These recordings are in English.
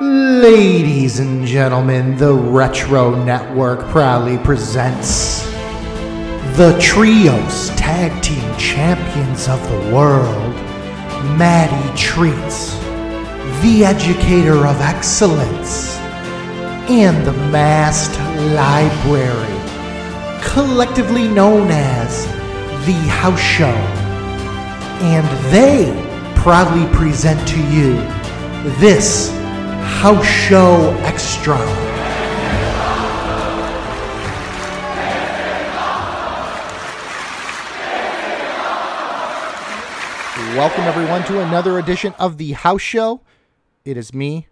Ladies and gentlemen, the Retro Network proudly presents the Trios Tag Team Champions of the World, Matty Treats, the Educator of Excellence, and the Masked Library, collectively known as the House Show. And they proudly present to you this House Show Extra. Welcome, everyone, to another edition of the House Show. It is me,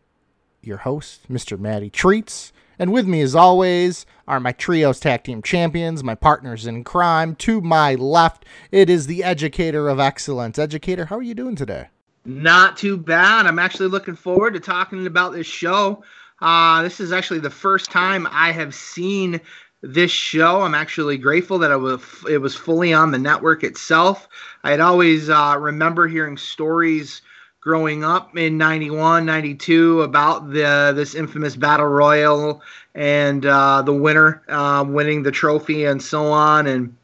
your host, Mr. Matty Treats. And with me, as always, are my trios tag team champions, my partners in crime. To my left, it is the educator of excellence. Educator, how are you doing today? Not too bad. I'm actually looking forward to talking about this show. Uh, this is actually the first time I have seen this show. I'm actually grateful that it was it was fully on the network itself. I'd always uh, remember hearing stories growing up in 91 92 about the this infamous battle royal and uh, the winner uh, winning the trophy and so on and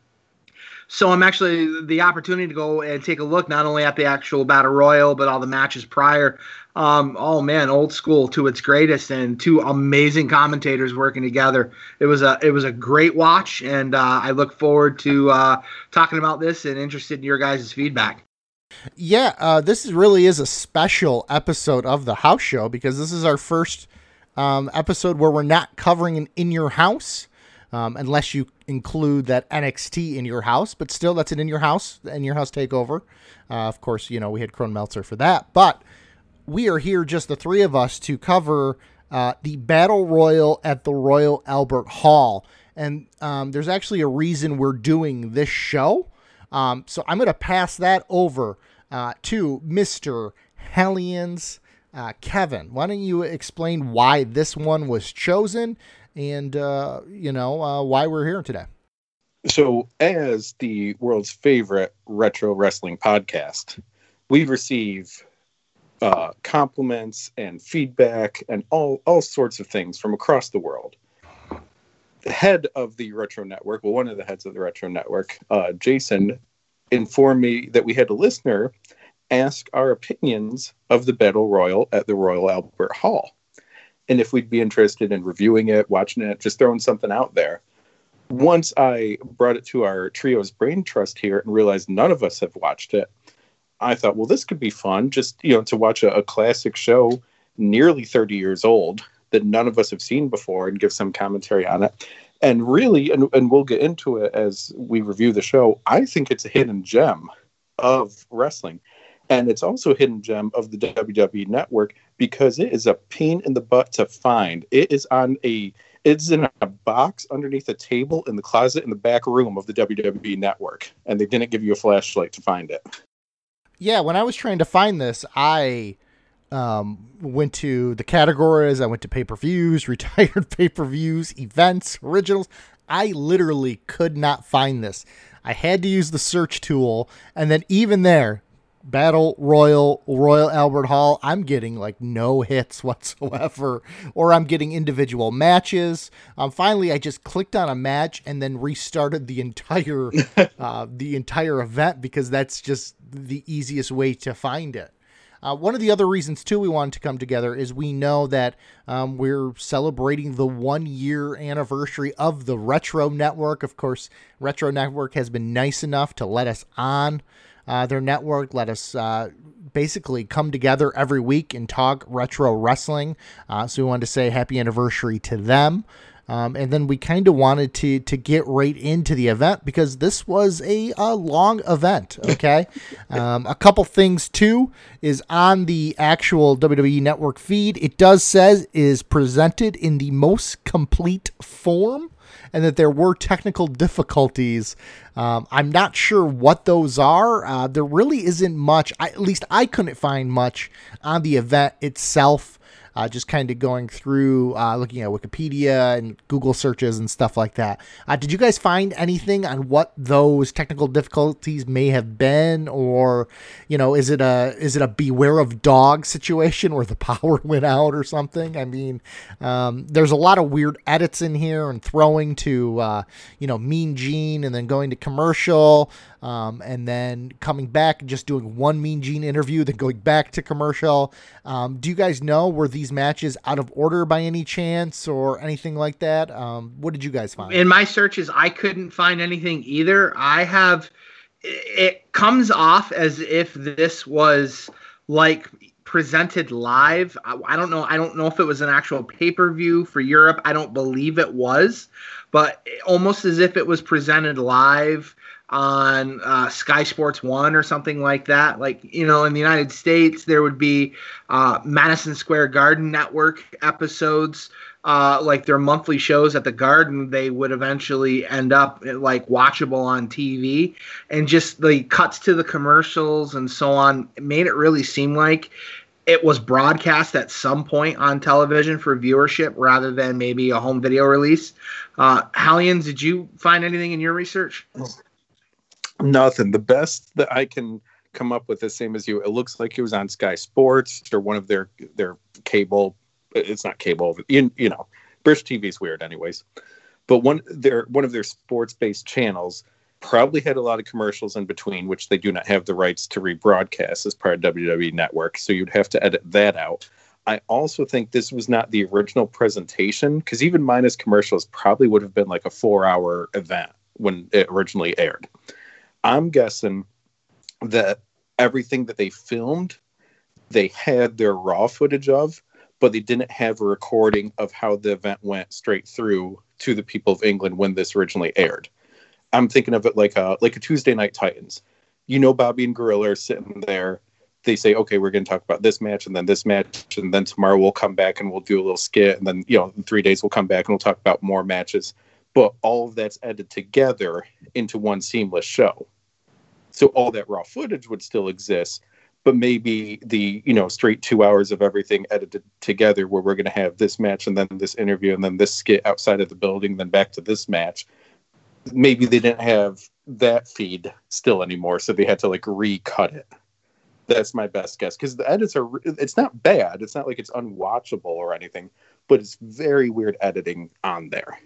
so I'm actually the opportunity to go and take a look not only at the actual battle royal but all the matches prior. Um, oh man, old school to its greatest, and two amazing commentators working together. It was a it was a great watch, and uh, I look forward to uh, talking about this and interested in your guys' feedback. Yeah, uh, this is really is a special episode of the house show because this is our first um, episode where we're not covering an in your house um, unless you include that NXT in your house. But still, that's an in your house, in your house takeover. Uh, of course, you know we had Crone Meltzer for that, but we are here just the three of us to cover uh, the Battle Royal at the Royal Albert Hall. And um, there's actually a reason we're doing this show. Um, so I'm going to pass that over uh, to Mr. Hellions. Uh, Kevin, why don't you explain why this one was chosen and uh, you know uh, why we're here today. So, as the world's favorite retro wrestling podcast, we receive uh, compliments and feedback and all all sorts of things from across the world. The head of the Retro Network, well, one of the heads of the Retro Network, uh, Jason, informed me that we had a listener ask our opinions of the Battle Royal at the Royal Albert Hall and if we'd be interested in reviewing it, watching it, just throwing something out there. Once I brought it to our trio's brain trust here and realized none of us have watched it, I thought, well, this could be fun. Just you know, to watch a, a classic show, nearly 30 years old, that none of us have seen before, and give some commentary on it. And really, and, and we'll get into it as we review the show. I think it's a hidden gem of wrestling and it's also a hidden gem of the WWE network because it is a pain in the butt to find. It is on a it's in a box underneath a table in the closet in the back room of the WWE network, and they didn't give you a flashlight to find it. Yeah, when I was trying to find this, I um, went to the categories. I went to pay per views, retired pay per views, events, originals. I literally could not find this. I had to use the search tool, and then even there, Battle Royal Royal Albert Hall, I'm getting like no hits whatsoever, or I'm getting individual matches. Um, finally, I just clicked on a match and then restarted the entire uh, the entire event because that's just the easiest way to find it. Uh, one of the other reasons too we wanted to come together is we know that um, we're celebrating the one year anniversary of the Retro Network. Of course, Retro Network has been nice enough to let us on uh, their network. Let us uh, basically come together every week and talk retro wrestling. Uh, so we wanted to say happy anniversary to them. Um, and then we kind of wanted to to get right into the event because this was a, a long event. Okay, um, a couple things too is on the actual WWE Network feed. It does says is presented in the most complete form and that there were technical difficulties. Um, I'm not sure what those are. Uh, there really isn't much. I, at least I couldn't find much on the event itself. Uh, just kind of going through, uh, looking at Wikipedia and Google searches and stuff like that. Uh, did you guys find anything on what those technical difficulties may have been, or you know, is it a is it a beware of dog situation where the power went out or something? I mean, um, there's a lot of weird edits in here and throwing to uh, you know Mean Gene and then going to commercial um, and then coming back just doing one Mean Gene interview, then going back to commercial. Um, do you guys know were these matches out of order by any chance or anything like that? Um, what did you guys find? In my searches, I couldn't find anything either. I have. It comes off as if this was like presented live. I, don't know. I don't know if it was an actual pay per view for Europe. I don't believe it was, but almost as if it was presented live on uh, Sky Sports One or something like that. Like you know, in the United States, there would be uh, Madison Square Garden Network episodes. Uh, like their monthly shows at the Garden, they would eventually end up like watchable on TV, and just the cuts to the commercials and so on made it really seem like it was broadcast at some point on television for viewership rather than maybe a home video release. Uh, Hellions, did you find anything in your research? Nothing. The best that I can come up with the same as you. It looks like it was on Sky Sports or one of their their cable. It's not cable. You, you know, British TV is weird, anyways. But one their one of their sports based channels probably had a lot of commercials in between, which they do not have the rights to rebroadcast as part of WWE Network. So you'd have to edit that out. I also think this was not the original presentation because even minus commercials probably would have been like a four hour event when it originally aired. I'm guessing that everything that they filmed, they had their raw footage of, but they didn't have a recording of how the event went straight through to the people of England when this originally aired. I'm thinking of it like a like a Tuesday Night Titans. You know, Bobby and Gorilla are sitting there. They say, "Okay, we're going to talk about this match, and then this match, and then tomorrow we'll come back and we'll do a little skit, and then you know, in three days we'll come back and we'll talk about more matches." But all of that's edited together into one seamless show. So all that raw footage would still exist but maybe the you know straight two hours of everything edited together where we're going to have this match and then this interview and then this skit outside of the building then back to this match. Maybe they didn't have that feed still anymore so they had to like recut it. That's my best guess because the edits are it's not bad. It's not like it's unwatchable or anything but it's very weird editing on there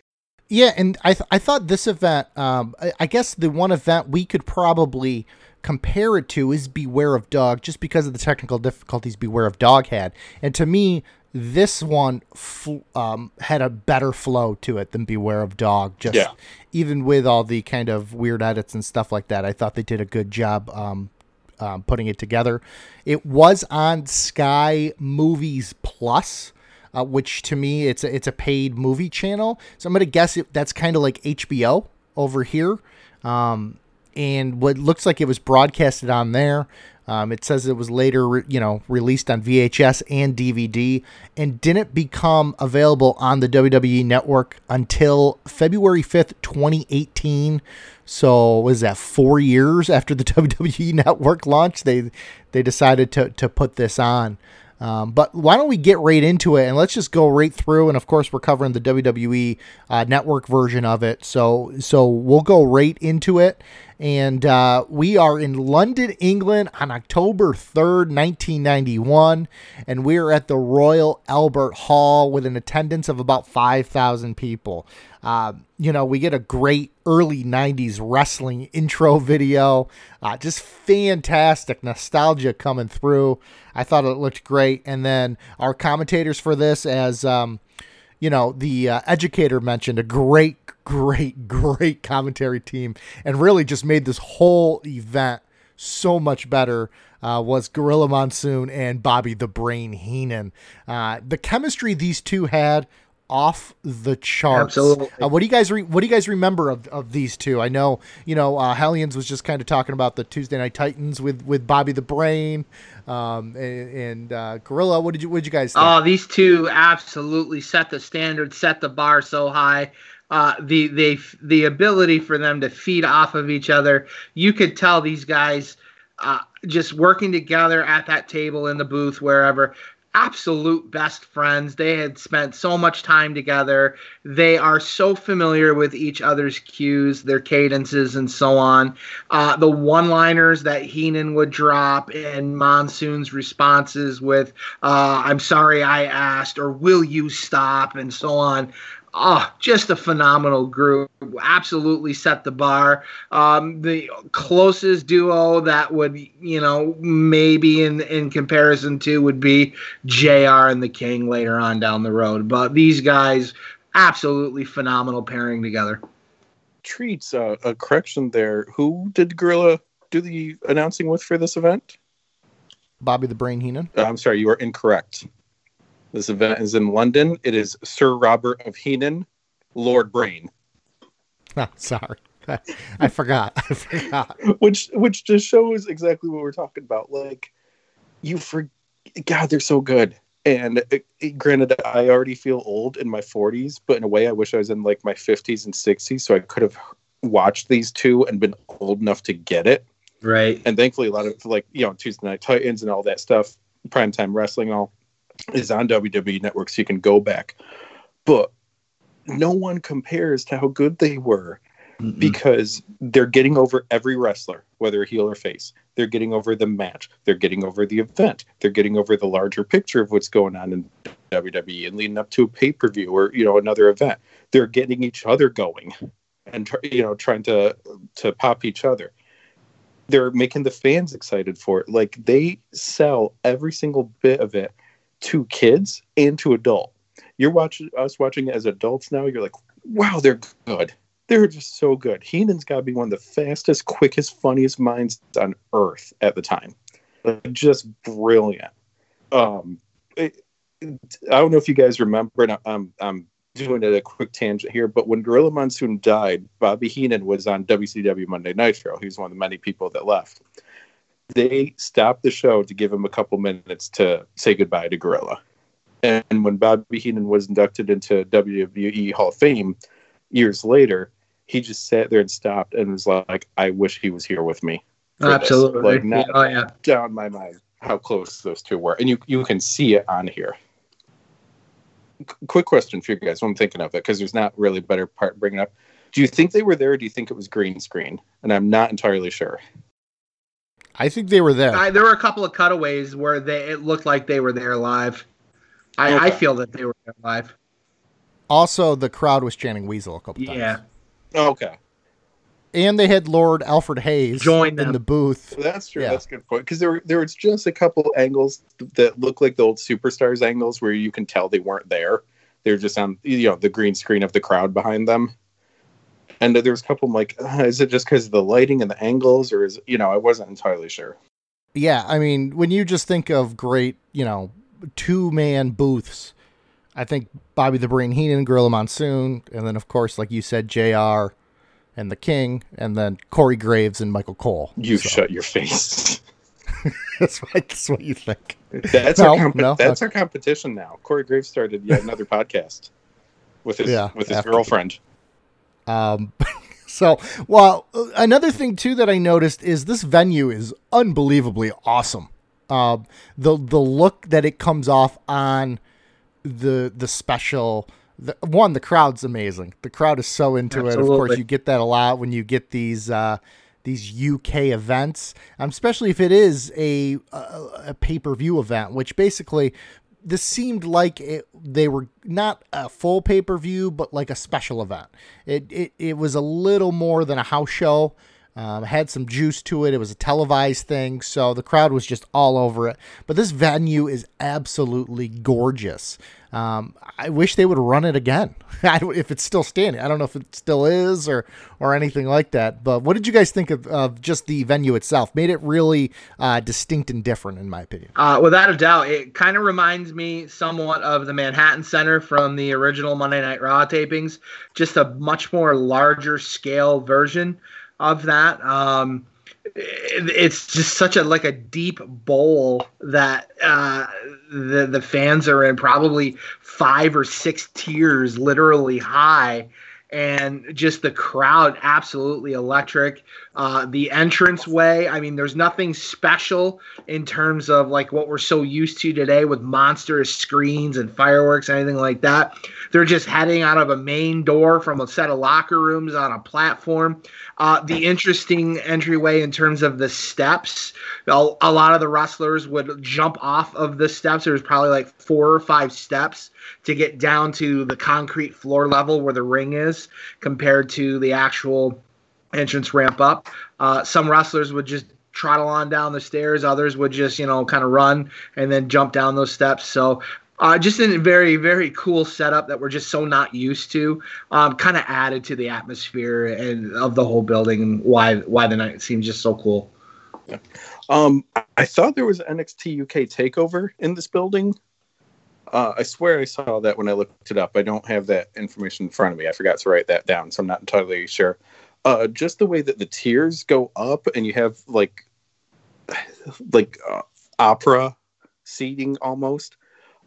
yeah, and I th- I thought this event, um, I, I, guess the one event we could probably compare it to is Beware of Dog, just because of the technical difficulties Beware of Dog had, and to me, this one fl- um, had a better flow to it than Beware of Dog. Just yeah. even with all the kind of weird edits and stuff like that, I thought they did a good job um, um, putting it together. It was on Sky Movies Plus uh, which to me it's a, it's a paid movie channel. So I'm gonna guess it, that's kind of like HBO over here. Um, and what looks like it was broadcasted on there. Um, it says it was later, re- you know, released on VHS and DVD, and didn't become available on the WWE Network until February fifth, twenty eighteen. So was that four years after the WWE Network launched? They they decided to to put this on. Um, but why don't we get right into it and let's just go right through. And of course, we're covering the WWE uh, network version of it, so so we'll go right into it. And uh, we are in London, England, on October third, nineteen ninety one, and we are at the Royal Albert Hall with an attendance of about five thousand people. Uh, you know, we get a great early 90s wrestling intro video. Uh, just fantastic nostalgia coming through. I thought it looked great. And then our commentators for this, as um, you know, the uh, educator mentioned, a great, great, great commentary team, and really just made this whole event so much better. Uh, was Gorilla Monsoon and Bobby the Brain Heenan. Uh, the chemistry these two had off the charts. Absolutely. Uh, what do you guys re- What do you guys remember of, of these two? I know you know uh, Hellions was just kind of talking about the Tuesday Night Titans with with Bobby the Brain, um, and, and uh, Gorilla. What did you What did you guys? Think? Oh, these two absolutely set the standard, set the bar so high. Uh, the the the ability for them to feed off of each other. You could tell these guys uh, just working together at that table in the booth wherever absolute best friends. They had spent so much time together. They are so familiar with each other's cues, their cadences, and so on. Uh, the one liners that Heenan would drop and Monsoon's responses with, uh, I'm sorry I asked, or will you stop, and so on oh, just a phenomenal group. Absolutely set the bar. Um, the closest duo that would, you know, maybe in in comparison to would be Jr. and the King later on down the road. But these guys, absolutely phenomenal pairing together. Treats uh, a correction there. Who did Gorilla do the announcing with for this event? Bobby the Brain Heenan. Uh, I'm sorry, you are incorrect. This event is in London. It is Sir Robert of Heenan, Lord Brain. Oh, sorry. I, forgot. I forgot. which which just shows exactly what we're talking about. Like you for God, they're so good. And it, it, granted, I already feel old in my 40s, but in a way, I wish I was in like my 50s and 60s, so I could have watched these two and been old enough to get it. Right. And thankfully, a lot of like you know Tuesday Night Titans and all that stuff, primetime wrestling, all is on WWE Network, so you can go back. But no one compares to how good they were Mm-mm. because they're getting over every wrestler, whether heel or face. They're getting over the match. They're getting over the event. They're getting over the larger picture of what's going on in WWE and leading up to a pay per view or you know another event. They're getting each other going and you know trying to to pop each other. They're making the fans excited for it. Like they sell every single bit of it to kids and to adult. You're watching us watching as adults now. You're like, wow, they're good. They're just so good. Heenan's got to be one of the fastest, quickest, funniest minds on earth at the time. Like, just brilliant. Um, it, I don't know if you guys remember, and I'm, I'm doing it a quick tangent here, but when Gorilla Monsoon died, Bobby Heenan was on WCW Monday Night Nitro. He was one of the many people that left they stopped the show to give him a couple minutes to say goodbye to Gorilla. And when Bobby Heenan was inducted into WWE Hall of Fame years later, he just sat there and stopped and was like, "I wish he was here with me." Absolutely, this. like not oh, yeah. down my mind how close those two were, and you you can see it on here. quick question for you guys. I'm thinking of it because there's not really a better part bringing up. Do you think they were there? or Do you think it was green screen? And I'm not entirely sure. I think they were there. I, there were a couple of cutaways where they it looked like they were there live. I, okay. I feel that they were there live. Also, the crowd was chanting Weasel a couple times. Yeah. Okay. And they had Lord Alfred Hayes join in the booth. That's true. Yeah. That's a good point. Because there were there was just a couple angles that looked like the old superstars angles where you can tell they weren't there. They're just on you know the green screen of the crowd behind them and there's a couple like uh, is it just because of the lighting and the angles or is you know i wasn't entirely sure yeah i mean when you just think of great you know two man booths i think bobby the brain heenan gorilla monsoon and then of course like you said jr and the king and then corey graves and michael cole you so. shut your face that's, what, that's what you think that's no, our comp- no? that's okay. our competition now corey graves started yet another podcast with his yeah, with his after. girlfriend um, so, well, another thing too that I noticed is this venue is unbelievably awesome. Uh, the the look that it comes off on the the special. The, one, the crowd's amazing. The crowd is so into Absolutely. it. Of course, you get that a lot when you get these uh, these UK events, um, especially if it is a a, a pay per view event, which basically this seemed like it, they were not a full pay per view, but like a special event. It, it it was a little more than a house show. Um, had some juice to it. It was a televised thing, so the crowd was just all over it. But this venue is absolutely gorgeous. Um, I wish they would run it again if it's still standing. I don't know if it still is or or anything like that. But what did you guys think of, of just the venue itself? Made it really uh, distinct and different, in my opinion. Uh, without a doubt, it kind of reminds me somewhat of the Manhattan Center from the original Monday Night Raw tapings. Just a much more larger scale version of that. Um, it's just such a like a deep bowl that uh, the the fans are in, probably five or six tiers, literally high, and just the crowd absolutely electric. Uh, the entrance way, I mean, there's nothing special in terms of like what we're so used to today with monstrous screens and fireworks, anything like that. They're just heading out of a main door from a set of locker rooms on a platform. Uh, the interesting entryway in terms of the steps, a, a lot of the wrestlers would jump off of the steps. There's probably like four or five steps to get down to the concrete floor level where the ring is compared to the actual entrance ramp up. Uh, some wrestlers would just trottle on down the stairs. Others would just, you know, kind of run and then jump down those steps. So uh, just a very, very cool setup that we're just so not used to. Um, kind of added to the atmosphere and of the whole building and why why the night seems just so cool. Yeah. Um, I thought there was NXT UK takeover in this building. Uh, I swear I saw that when I looked it up. I don't have that information in front of me. I forgot to write that down, so I'm not entirely sure uh, just the way that the tiers go up and you have like like uh, opera seating almost.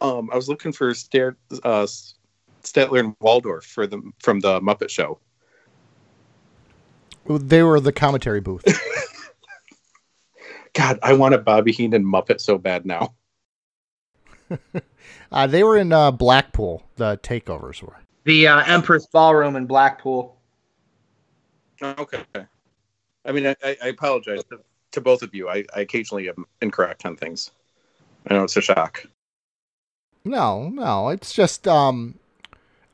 Um, I was looking for Stair, uh, Statler and Waldorf for the from the Muppet Show. They were the commentary booth. God, I want a Bobby Heenan Muppet so bad now. uh, they were in uh, Blackpool. The takeovers were the uh, Empress Ballroom in Blackpool. Okay. I mean, I, I apologize to, to, both of you. I, I occasionally am incorrect on things. I know it's a shock. No, no, it's just um,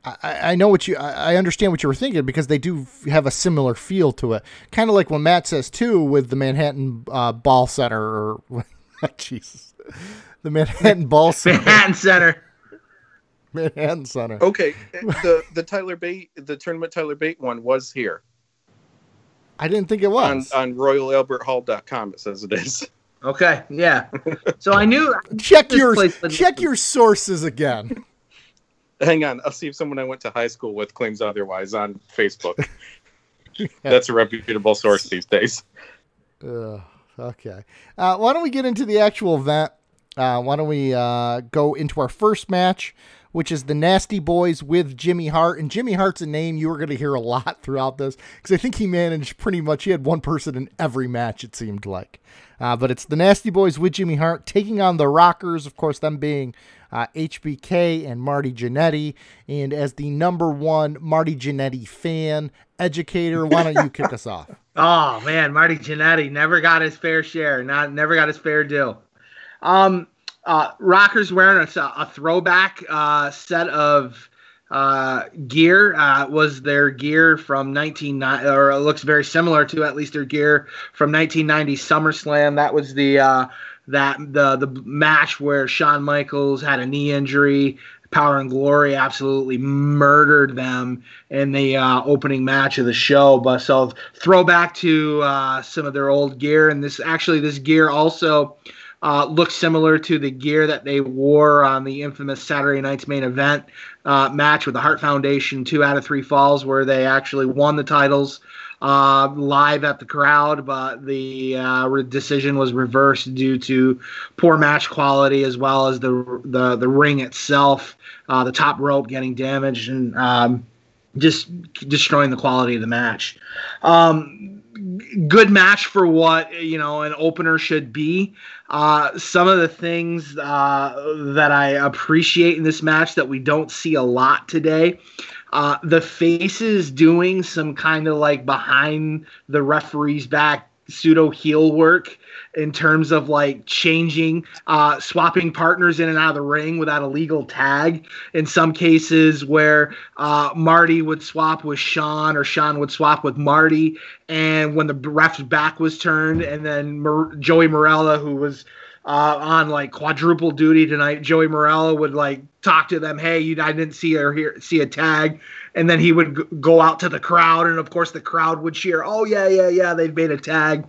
I, I know what you I understand what you were thinking because they do have a similar feel to it. Kind of like when Matt says too with the Manhattan uh, Ball Center or Jesus, the Manhattan Ball Center. Manhattan Center. Manhattan Center. Okay, the the Tyler Bate the tournament Tyler Bate one was here. I didn't think it was. On, on royalalberthall.com it says it is. Okay, yeah. So I knew check your check your sources again. Hang on, I'll see if someone I went to high school with claims otherwise on Facebook. yeah. That's a reputable source these days. Uh, okay. Uh, why don't we get into the actual event? Uh, why don't we uh, go into our first match? Which is the Nasty Boys with Jimmy Hart. And Jimmy Hart's a name you are going to hear a lot throughout this because I think he managed pretty much, he had one person in every match, it seemed like. Uh, but it's the Nasty Boys with Jimmy Hart taking on the Rockers, of course, them being uh, HBK and Marty Jannetty. And as the number one Marty Jannetty fan, educator, why don't you kick us off? Oh, man, Marty Jannetty never got his fair share, not never got his fair deal. Um, uh, Rockers wearing a, a throwback uh, set of uh, gear. Uh, was their gear from 1990, or it looks very similar to at least their gear from 1990 SummerSlam. That was the uh, that the the match where Shawn Michaels had a knee injury. Power and Glory absolutely murdered them in the uh, opening match of the show. But so throwback to uh, some of their old gear, and this actually this gear also uh, looks similar to the gear that they wore on the infamous Saturday night's main event uh, match with the Hart Foundation, two out of three falls, where they actually won the titles uh, live at the crowd, but the uh, decision was reversed due to poor match quality as well as the the, the ring itself, uh, the top rope getting damaged and um, just destroying the quality of the match. Um, good match for what you know an opener should be. Uh, some of the things uh, that I appreciate in this match that we don't see a lot today. Uh, the faces doing some kind of like behind the referee's back pseudo heel work in terms of like changing, uh, swapping partners in and out of the ring without a legal tag. In some cases, where uh, Marty would swap with Shawn or Shawn would swap with Marty, and when the ref's back was turned, and then Mar- Joey Marella, who was uh, on like quadruple duty tonight. Joey Marella would like talk to them. Hey, you, I didn't see or hear see a tag, and then he would g- go out to the crowd, and of course the crowd would cheer. Oh yeah, yeah, yeah, they've made a tag,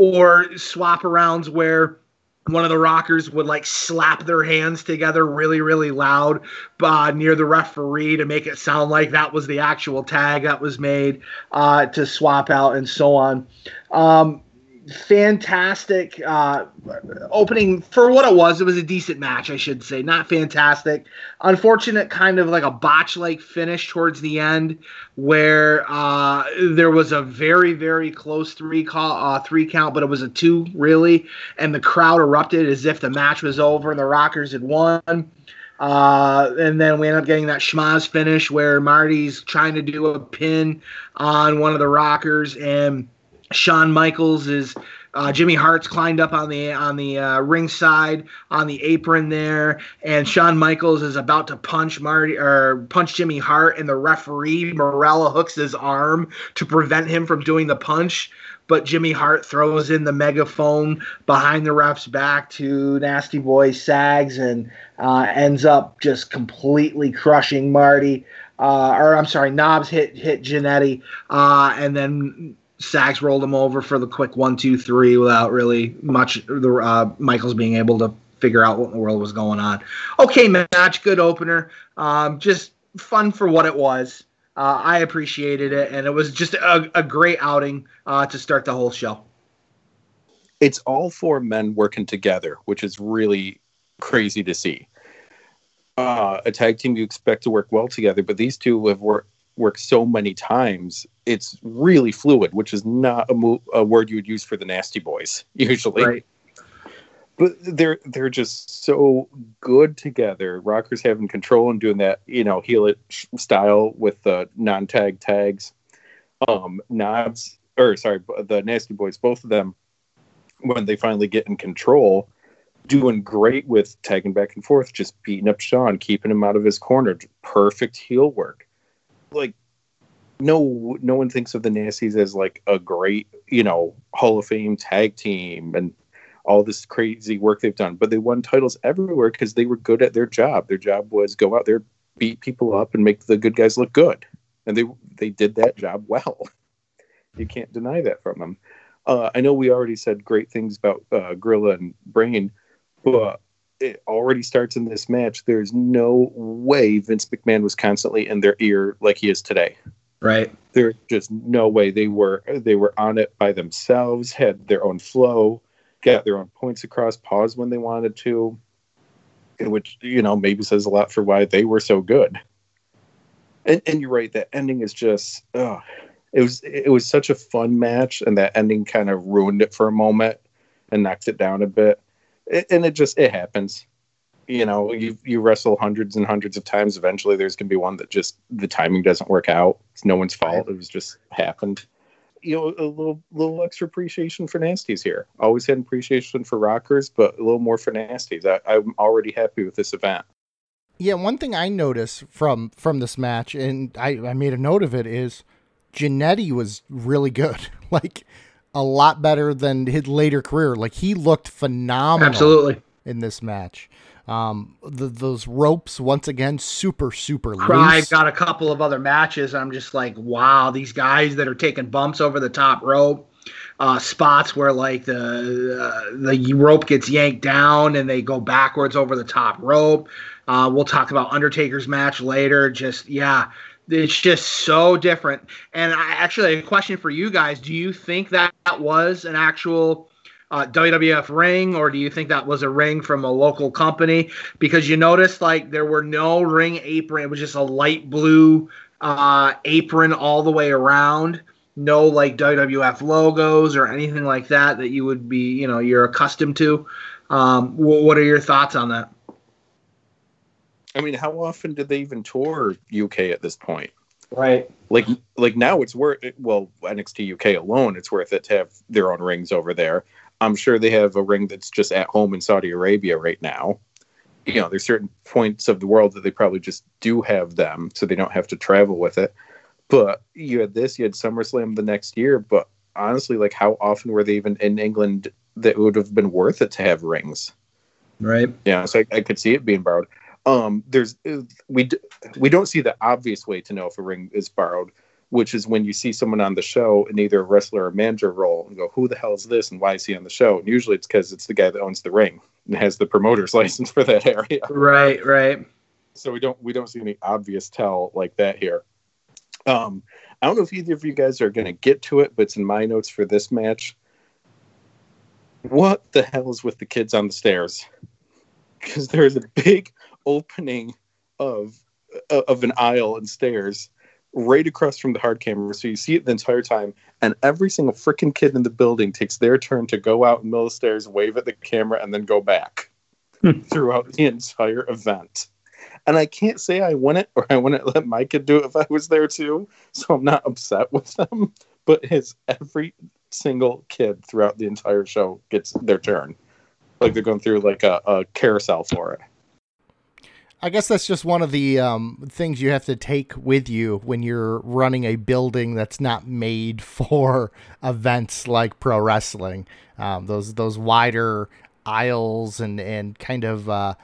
or swap arounds where one of the rockers would like slap their hands together really really loud uh, near the referee to make it sound like that was the actual tag that was made uh, to swap out and so on. Um, fantastic uh, opening for what it was. It was a decent match, I should say. Not fantastic. Unfortunate, kind of like a botch like finish towards the end, where uh, there was a very very close three call uh, three count, but it was a two really, and the crowd erupted as if the match was over and the Rockers had won. Uh, and then we end up getting that schmaz finish where Marty's trying to do a pin on one of the Rockers and Shawn Michaels is uh, Jimmy Hart's climbed up on the on the uh, ring side on the apron there, and Shawn Michaels is about to punch Marty or punch Jimmy Hart, and the referee Marella hooks his arm to prevent him from doing the punch. But Jimmy Hart throws in the megaphone behind the ref's back to Nasty Boy Sags and uh, ends up just completely crushing Marty. Uh, or I'm sorry, Knobbs hit hit Jannetty, uh, and then Sags rolled him over for the quick one, two, three without really much the uh, Michaels being able to figure out what in the world was going on. Okay, match, good opener. Um, just fun for what it was. Uh, I appreciated it, and it was just a, a great outing uh, to start the whole show. It's all four men working together, which is really crazy to see. Uh, a tag team you expect to work well together, but these two have worked work so many times, it's really fluid, which is not a, mo- a word you would use for the nasty boys usually. Right. But they're they're just so good together. Rockers having control and doing that, you know, heel it style with the non-tag tags. Um, Knobbs or sorry, the Nasty Boys, both of them, when they finally get in control, doing great with tagging back and forth, just beating up Shawn, keeping him out of his corner. Perfect heel work like no no one thinks of the Nasties as like a great, you know, Hall of Fame tag team and all this crazy work they've done, but they won titles everywhere because they were good at their job. Their job was go out there, beat people up, and make the good guys look good, and they they did that job well. You can't deny that from them. Uh, I know we already said great things about uh, Gorilla and Brain, but it already starts in this match. There's no way Vince McMahon was constantly in their ear like he is today. Right. There's just no way they were they were on it by themselves, had their own flow, got their own points across, paused when they wanted to, which you know maybe says a lot for why they were so good. And, and you're right, that ending is just oh, it was it was such a fun match, and that ending kind of ruined it for a moment and knocked it down a bit and it just it happens. You know you you wrestle hundreds and hundreds of times. Eventually there's going to be one that just the timing doesn't work out. It's no one's fault. It was just happened. You know a little little extra appreciation for nasties here. Always had appreciation for rockers but a little more for nasties. I, i'm already happy with this event. Yeah one thing i noticed from from this match and i i made a note of it is Jannetty was really good. Like a lot better than his later career. Like he looked phenomenal. Absolutely. In this match. Um, the, those ropes once again super super Cry got a couple of other matches. I'm just like, wow, these guys that are taking bumps over the top rope, uh, spots where like the uh, the rope gets yanked down and they go backwards over the top rope. Uh, we'll talk about Undertaker's match later. Just yeah, it's just so different. And I actually a question for you guys: Do you think that, was an actual uh, WWF ring, or do you think that was a ring from a local company? Because you noticed like there were no ring apron; it was just a light blue uh, apron all the way around. No like WWF logos or anything like that that you would be, you know, you're accustomed to. Um, what are your thoughts on that? I mean, how often did they even tour UK at this point? Right. Like, like now it's worth well NXT UK alone. It's worth it to have their own rings over there. I'm sure they have a ring that's just at home in Saudi Arabia right now. You know, there's certain points of the world that they probably just do have them, so they don't have to travel with it. But you had this, you had SummerSlam the next year. But honestly, like, how often were they even in England that would have been worth it to have rings? Right. Yeah, so I, I could see it being borrowed um there's we we don't see the obvious way to know if a ring is borrowed which is when you see someone on the show in either a wrestler or manager role and go who the hell is this and why is he on the show? And usually it's because it's the guy that owns the ring and has the promoter's license for that area. Right right. So we don't we don't see any obvious tell like that here. Um i don't know if either of you guys are going to get to it but it's in my notes for this match. What the hell is with the kids on the stairs? Because there's a big opening of uh, of an aisle and stairs right across from the hard camera, so you see it the entire time. And every single freaking kid in the building takes their turn to go out and the middle the stairs, wave at the camera, and then go back hmm. throughout the entire event. And I can't say I wouldn't or I wouldn't let my kid do it if I was there too. So I'm not upset with them. But his every single kid throughout the entire show gets their turn. Like they're going through like a, a carousel for it. I guess that's just one of the um, things you have to take with you when you're running a building that's not made for events like pro wrestling. Um, those those wider aisles and and kind of uh,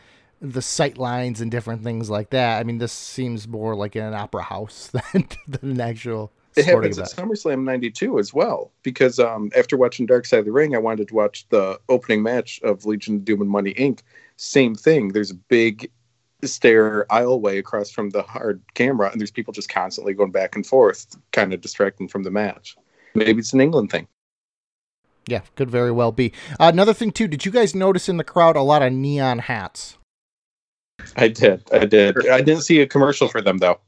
the sight lines and different things like that. I mean, this seems more like an opera house than, than an actual. It happens event. at SummerSlam '92 as well, because um, after watching Dark Side of the Ring, I wanted to watch the opening match of Legion of Doom and Money Inc. Same thing. There's a big stair aisleway across from the hard camera, and there's people just constantly going back and forth, kind of distracting from the match. Maybe it's an England thing. Yeah, could very well be. Uh, another thing too, did you guys notice in the crowd a lot of neon hats? I did. I did. I didn't see a commercial for them though.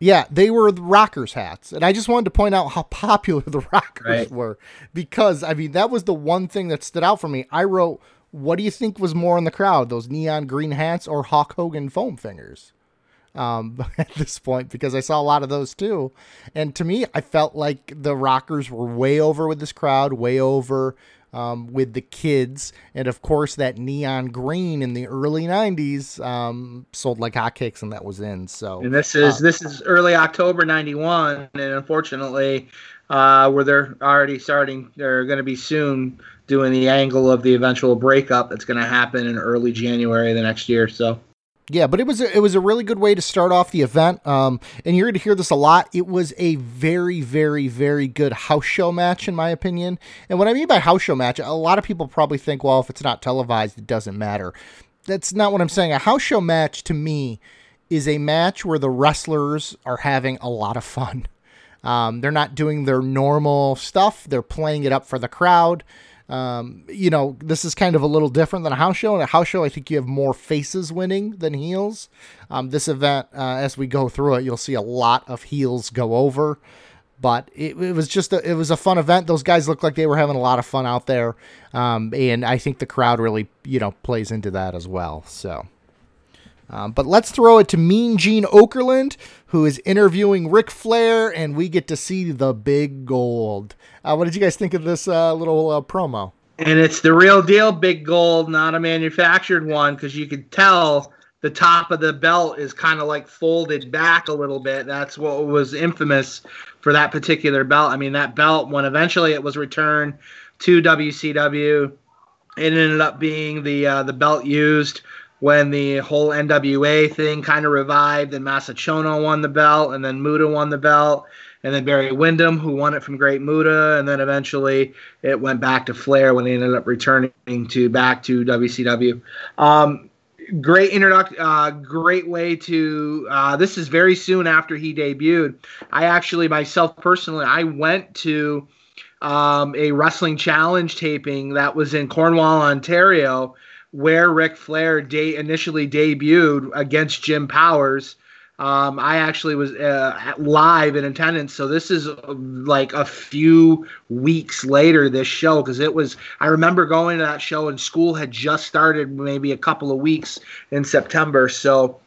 Yeah, they were the Rockers hats. And I just wanted to point out how popular the Rockers right. were because I mean that was the one thing that stood out for me. I wrote what do you think was more in the crowd, those neon green hats or Hulk Hogan foam fingers? Um, at this point, because I saw a lot of those too. And to me, I felt like the Rockers were way over with this crowd, way over um, with the kids. And of course, that neon green in the early 90s um, sold like hotcakes, and that was in. So, and this is uh, this is early October 91. And unfortunately, uh, where they're already starting, they're going to be soon doing the angle of the eventual breakup that's going to happen in early January the next year. So. Yeah, but it was a, it was a really good way to start off the event. Um, and you're going to hear this a lot. It was a very, very, very good house show match, in my opinion. And what I mean by house show match, a lot of people probably think, well, if it's not televised, it doesn't matter. That's not what I'm saying. A house show match to me is a match where the wrestlers are having a lot of fun. Um, they're not doing their normal stuff. They're playing it up for the crowd. Um, you know, this is kind of a little different than a house show. In a house show, I think you have more faces winning than heels. Um, this event, uh, as we go through it, you'll see a lot of heels go over. But it, it was just a, it was a fun event. Those guys looked like they were having a lot of fun out there, um, and I think the crowd really you know plays into that as well. So. Um, but let's throw it to Mean Gene Okerlund, who is interviewing Ric Flair, and we get to see the big gold. Uh, what did you guys think of this uh, little uh, promo? And it's the real deal, big gold, not a manufactured one, because you could tell the top of the belt is kind of like folded back a little bit. That's what was infamous for that particular belt. I mean, that belt, when eventually it was returned to WCW, it ended up being the uh, the belt used when the whole NWA thing kind of revived and Masa Chono won the belt and then Muta won the belt and then Barry Windham who won it from Great Muta, and then eventually it went back to Flair when he ended up returning to back to WCW. Um, great introduction, uh, great way to. Uh, this is very soon after he debuted. I actually myself personally I went to um, a wrestling challenge taping that was in Cornwall, Ontario where Ric Flair de- initially debuted against Jim Powers. Um, I actually was uh, live in attendance, so this is uh, like a few weeks later. This show, because it was, I remember going to that show, and school had just started, maybe a couple of weeks in September. So,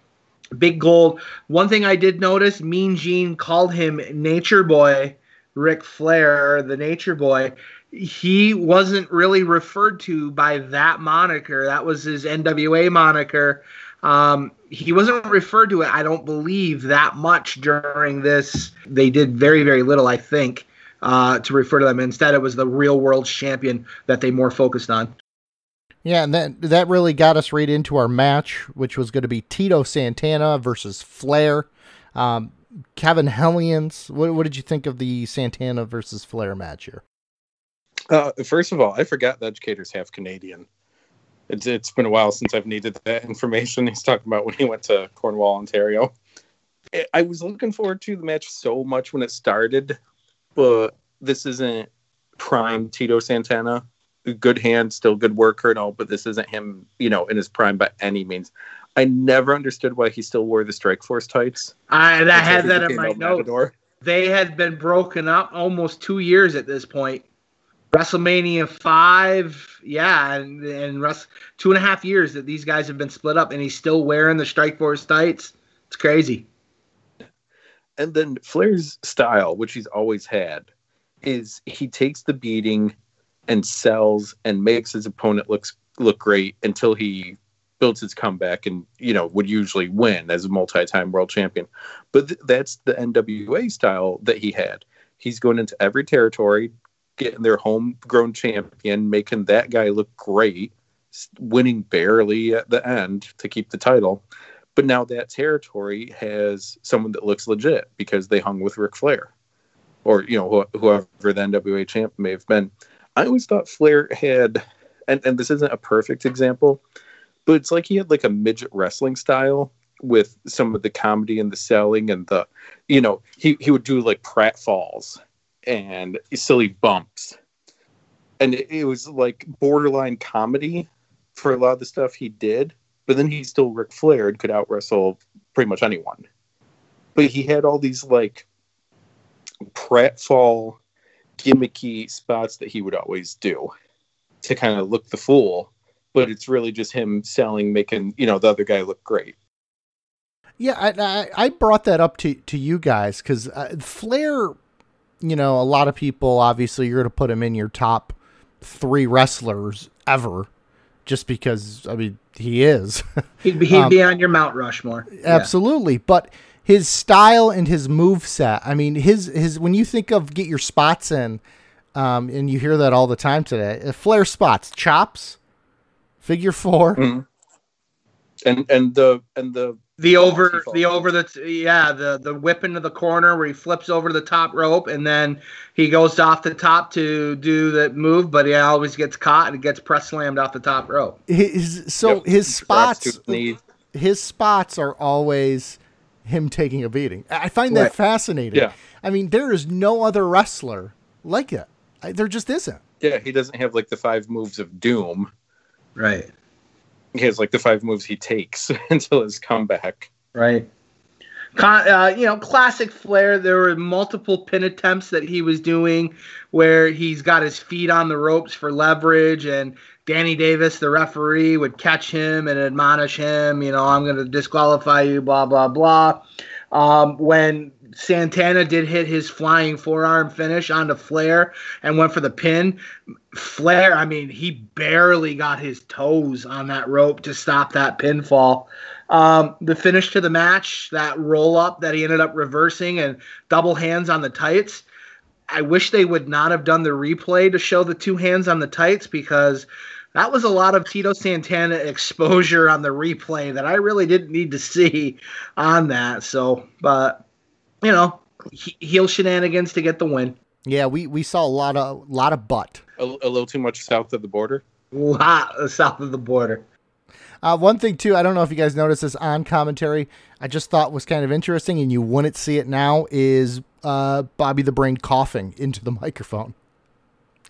big gold. One thing I did notice: Mean Gene called him Nature Boy, Ric Flair, the Nature Boy he wasn't really referred to by that moniker. That was his NWA moniker. Um, he wasn't referred to it, I don't believe, that much during this. They did very, very little, I think, uh, to refer to them. Instead, it was the real world champion that they more focused on. Yeah, and that that really got us right into our match, which was going to be Tito Santana versus Flair. Um, Kevin Hellions, what, what did you think of the Santana versus Flair match here? Uh, first of all, I forgot the educator's half Canadian. It's, it's been a while since I've needed that information. He's talking about when he went to Cornwall, Ontario. I was looking forward to the match so much when it started, but this isn't prime Tito Santana. good hand, still good worker and all, but this isn't him, you know, in his prime by any means. I never understood why he still wore the Strike Force tights. I, I had that in my notes. They had been broken up almost two years at this point. WrestleMania five, yeah, and and Russ, two and a half years that these guys have been split up, and he's still wearing the Strike Force tights. It's crazy. And then Flair's style, which he's always had, is he takes the beating and sells and makes his opponent looks look great until he builds his comeback and you know would usually win as a multi-time world champion but th- that's the nwa style that he had he's going into every territory getting their homegrown champion making that guy look great winning barely at the end to keep the title. But now that territory has someone that looks legit because they hung with Ric Flair. Or you know wh- whoever the nwa champ may have been. I always thought flair had and, and this isn't a perfect example but it's like he had like a midget wrestling style with some of the comedy and the selling and the you know he, he would do like prat falls and silly bumps and it, was like borderline comedy for a lot of the stuff he did but then he still Ric Flair could out wrestle pretty much anyone but he had all these like pratfall gimmicky spots that he would always do to kind of look the fool but it's really just him selling, making you know the other guy look great. Yeah, I I, brought that up to to you guys because uh, Flair, you know, a lot of people obviously you're going to put him in your top three wrestlers ever, just because I mean he is. he'd be, he'd um, be on your Mount Rushmore. Absolutely, yeah. but his style and his move set. I mean, his his when you think of get your spots in, um, and you hear that all the time today. Uh, Flair spots, chops, figure 4 mm-hmm. and and the and the the over the over the yeah the the whip into the corner where he flips over the top rope and then he goes off the top to do the move but he always gets caught and gets press slammed off the top rope. His, so yep. his spots his spots are always him taking a beating. I find that right. fascinating. Yeah. I mean there is no other wrestler like it. There just isn't. Yeah he doesn't have like the five moves of doom. Right. He has like the five moves he takes until his comeback. Right. Con- uh, you know, classic Flair. There were multiple pin attempts that he was doing where he's got his feet on the ropes for leverage, and Danny Davis, the referee, would catch him and admonish him. You know, I'm going to disqualify you. Blah blah blah. Um, when Santana did hit his flying forearm finish onto Flair and went for the pin. Flair, I mean, he barely got his toes on that rope to stop that pinfall. Um, the finish to the match, that roll up that he ended up reversing and double hands on the tights. I wish they would not have done the replay to show the two hands on the tights because that was a lot of Tito Santana exposure on the replay that I really didn't need to see on that. So, but you know, heel shenanigans to get the win. Yeah, we, we saw a lot of lot of butt. A, a little too much south of the border. A lot south of the border. Uh, one thing too, I don't know if you guys noticed this on commentary. I just thought was kind of interesting, and you wouldn't see it now. Is uh, Bobby the Brain coughing into the microphone?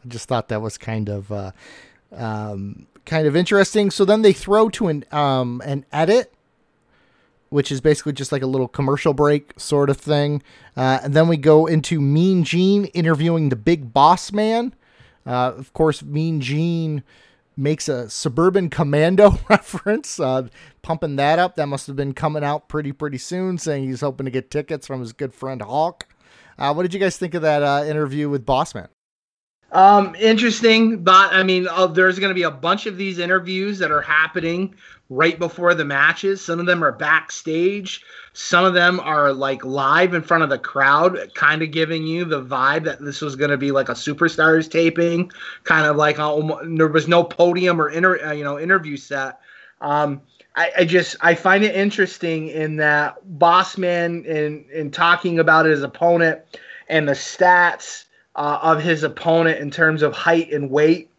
I just thought that was kind of uh, um, kind of interesting. So then they throw to an um, an edit which is basically just like a little commercial break sort of thing. Uh, and then we go into Mean Gene interviewing the big boss man. Uh, of course, Mean Gene makes a Suburban Commando reference, uh, pumping that up. That must have been coming out pretty, pretty soon, saying he's hoping to get tickets from his good friend Hawk. Uh, what did you guys think of that uh, interview with Bossman? Um, interesting, but I mean, uh, there's going to be a bunch of these interviews that are happening right before the matches. Some of them are backstage. Some of them are like live in front of the crowd, kind of giving you the vibe that this was going to be like a superstars taping, kind of like uh, there was no podium or inter, uh, you know interview set. Um, I, I, just I find it interesting in that Bossman in in talking about his opponent and the stats uh, of his opponent in terms of height and weight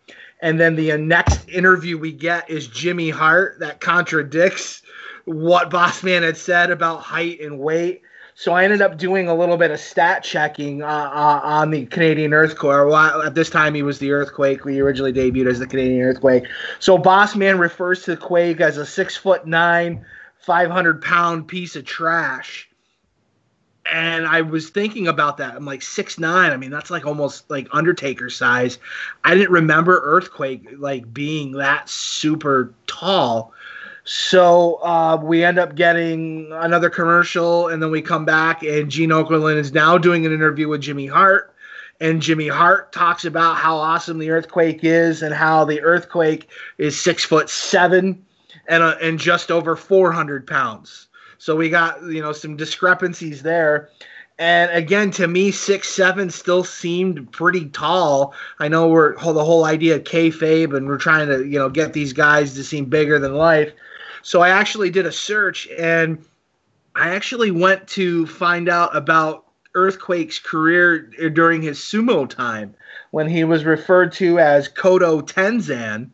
and then the next interview we get is Jimmy Hart that contradicts what Bossman had said about height and weight. So I ended up doing a little bit of stat checking uh, uh, on the Canadian Earthquake. Well, at this time, he was the Earthquake. We originally debuted as the Canadian Earthquake. So Boss Man refers to the Quake as a six foot nine, 500 pound piece of trash. And I was thinking about that. I'm like six nine. I mean, that's like almost like Undertaker size. I didn't remember Earthquake like being that super tall. So uh, we end up getting another commercial, and then we come back, and Gene Okerlund is now doing an interview with Jimmy Hart. And Jimmy Hart talks about how awesome the earthquake is, and how the earthquake is six foot seven and uh, and just over 400 pounds. So we got you know some discrepancies there. And again, to me, six seven still seemed pretty tall. I know we're the whole idea of kayfabe, and we're trying to you know get these guys to seem bigger than life. So I actually did a search and I actually went to find out about Earthquake's career during his sumo time when he was referred to as Kototenzan.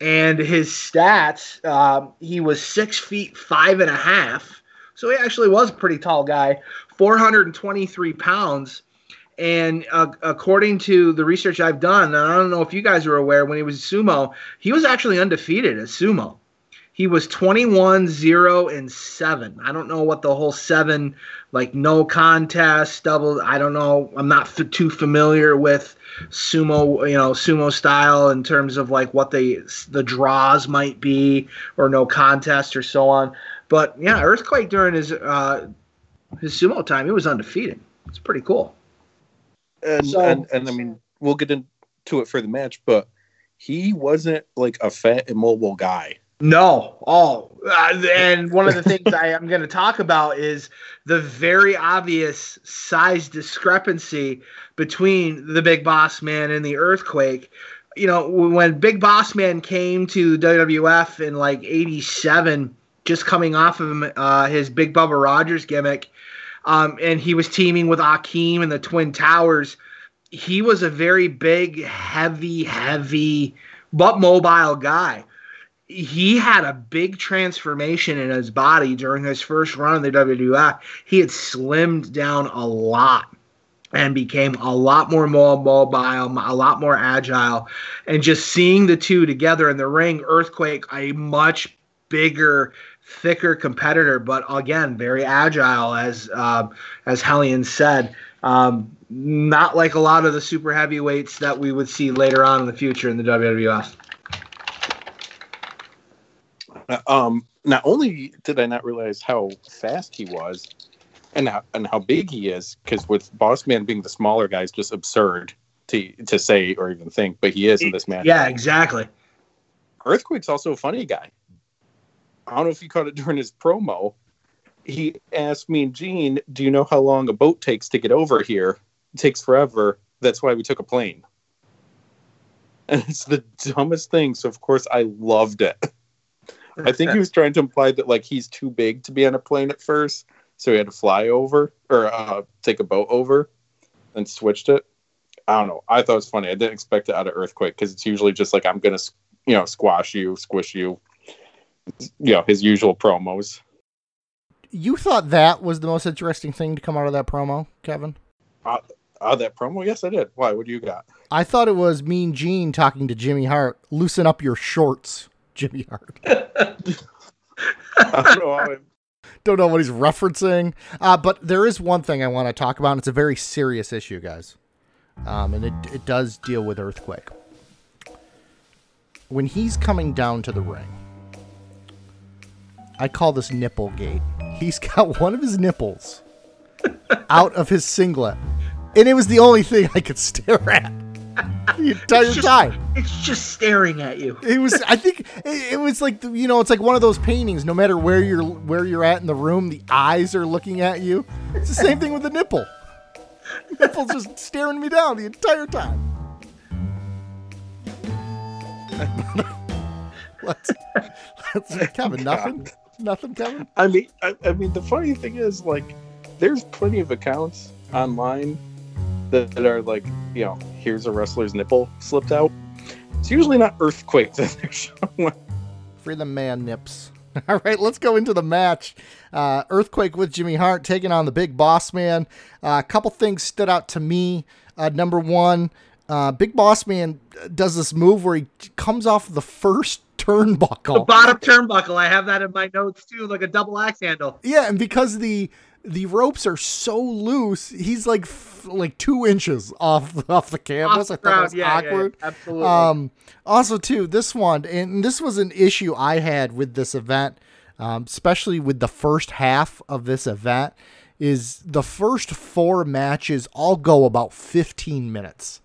And his stats, um, he was six feet five and a half. So he actually was a pretty tall guy, 423 pounds. And uh, according to the research I've done, I don't know if you guys are aware, when he was sumo, he was actually undefeated as sumo. He was 21 0 and 7. I don't know what the whole 7 like no contest double I don't know. I'm not f- too familiar with sumo, you know, sumo style in terms of like what the the draws might be or no contest or so on. But yeah, Earthquake during his uh his sumo time, he was undefeated. It's pretty cool. And, so, and and I mean, we'll get into it for the match, but he wasn't like a fat immobile guy. No. Oh, uh, and one of the things I am going to talk about is the very obvious size discrepancy between the Big Boss Man and the Earthquake. You know, when Big Boss Man came to WWF in like '87, just coming off of uh, his Big Bubba Rogers gimmick, um, and he was teaming with Akeem and the Twin Towers. He was a very big, heavy, heavy, but mobile guy he had a big transformation in his body during his first run in the WWF. He had slimmed down a lot and became a lot more mobile, a lot more agile. And just seeing the two together in the ring, Earthquake, a much bigger, thicker competitor, but again, very agile, as uh, as Hellion said. Um, not like a lot of the super heavyweights that we would see later on in the future in the WWF. Uh, um, not only did I not realize how fast he was, and how and how big he is, because with Boss Man being the smaller guy is just absurd to to say or even think, but he is in this match. Yeah, exactly. Earthquake's also a funny guy. I don't know if you caught it during his promo. He asked me and Gene, "Do you know how long a boat takes to get over here? It takes forever. That's why we took a plane." And it's the dumbest thing. So of course I loved it. I think he was trying to imply that like he's too big to be on a plane at first, so he had to fly over or uh, take a boat over, and switched it. I don't know. I thought it was funny. I didn't expect it out of Earthquake because it's usually just like I'm gonna, you know, squash you, squish you. You know, his usual promos. You thought that was the most interesting thing to come out of that promo, Kevin? Uh, uh, that promo? Yes, I did. Why? What do you got? I thought it was Mean Gene talking to Jimmy Hart. Loosen up your shorts. Jimmy Hart. I don't know. don't know what he's referencing. Uh, but there is one thing I want to talk about, and it's a very serious issue, guys. Um, and it, it does deal with Earthquake. When he's coming down to the ring, I call this nipple gate. He's got one of his nipples out of his singlet. And it was the only thing I could stare at. the entire it's just, time. It's just staring at you. It was. I think it, it, was like you know, it's like one of those paintings. No matter where you're where you're at in the room, the eyes are looking at you. It's the same thing with the nipple. The nipple's just staring me down the entire time. let's, let's, Kevin, nothing, nothing, Kevin. I mean, I, I mean, the funny thing is, like, there's plenty of accounts online that, that are like, you know, here's a wrestler's nipple slipped out. It's usually not earthquakes that they're showing. Free the man nips. All right, let's go into the match. Uh, Earthquake with Jimmy Hart taking on the Big Boss Man. Uh, a couple things stood out to me. Uh, number one, uh, Big Boss Man does this move where he comes off the first turnbuckle. The bottom turnbuckle. I have that in my notes too, like a double axe handle. Yeah, and because the the ropes are so loose, he's like f- like two inches off off the canvas. Off I thought it was yeah, awkward. yeah, absolutely. Um, also, too, this one, and this was an issue I had with this event, um, especially with the first half of this event, is the first four matches all go about 15 minutes.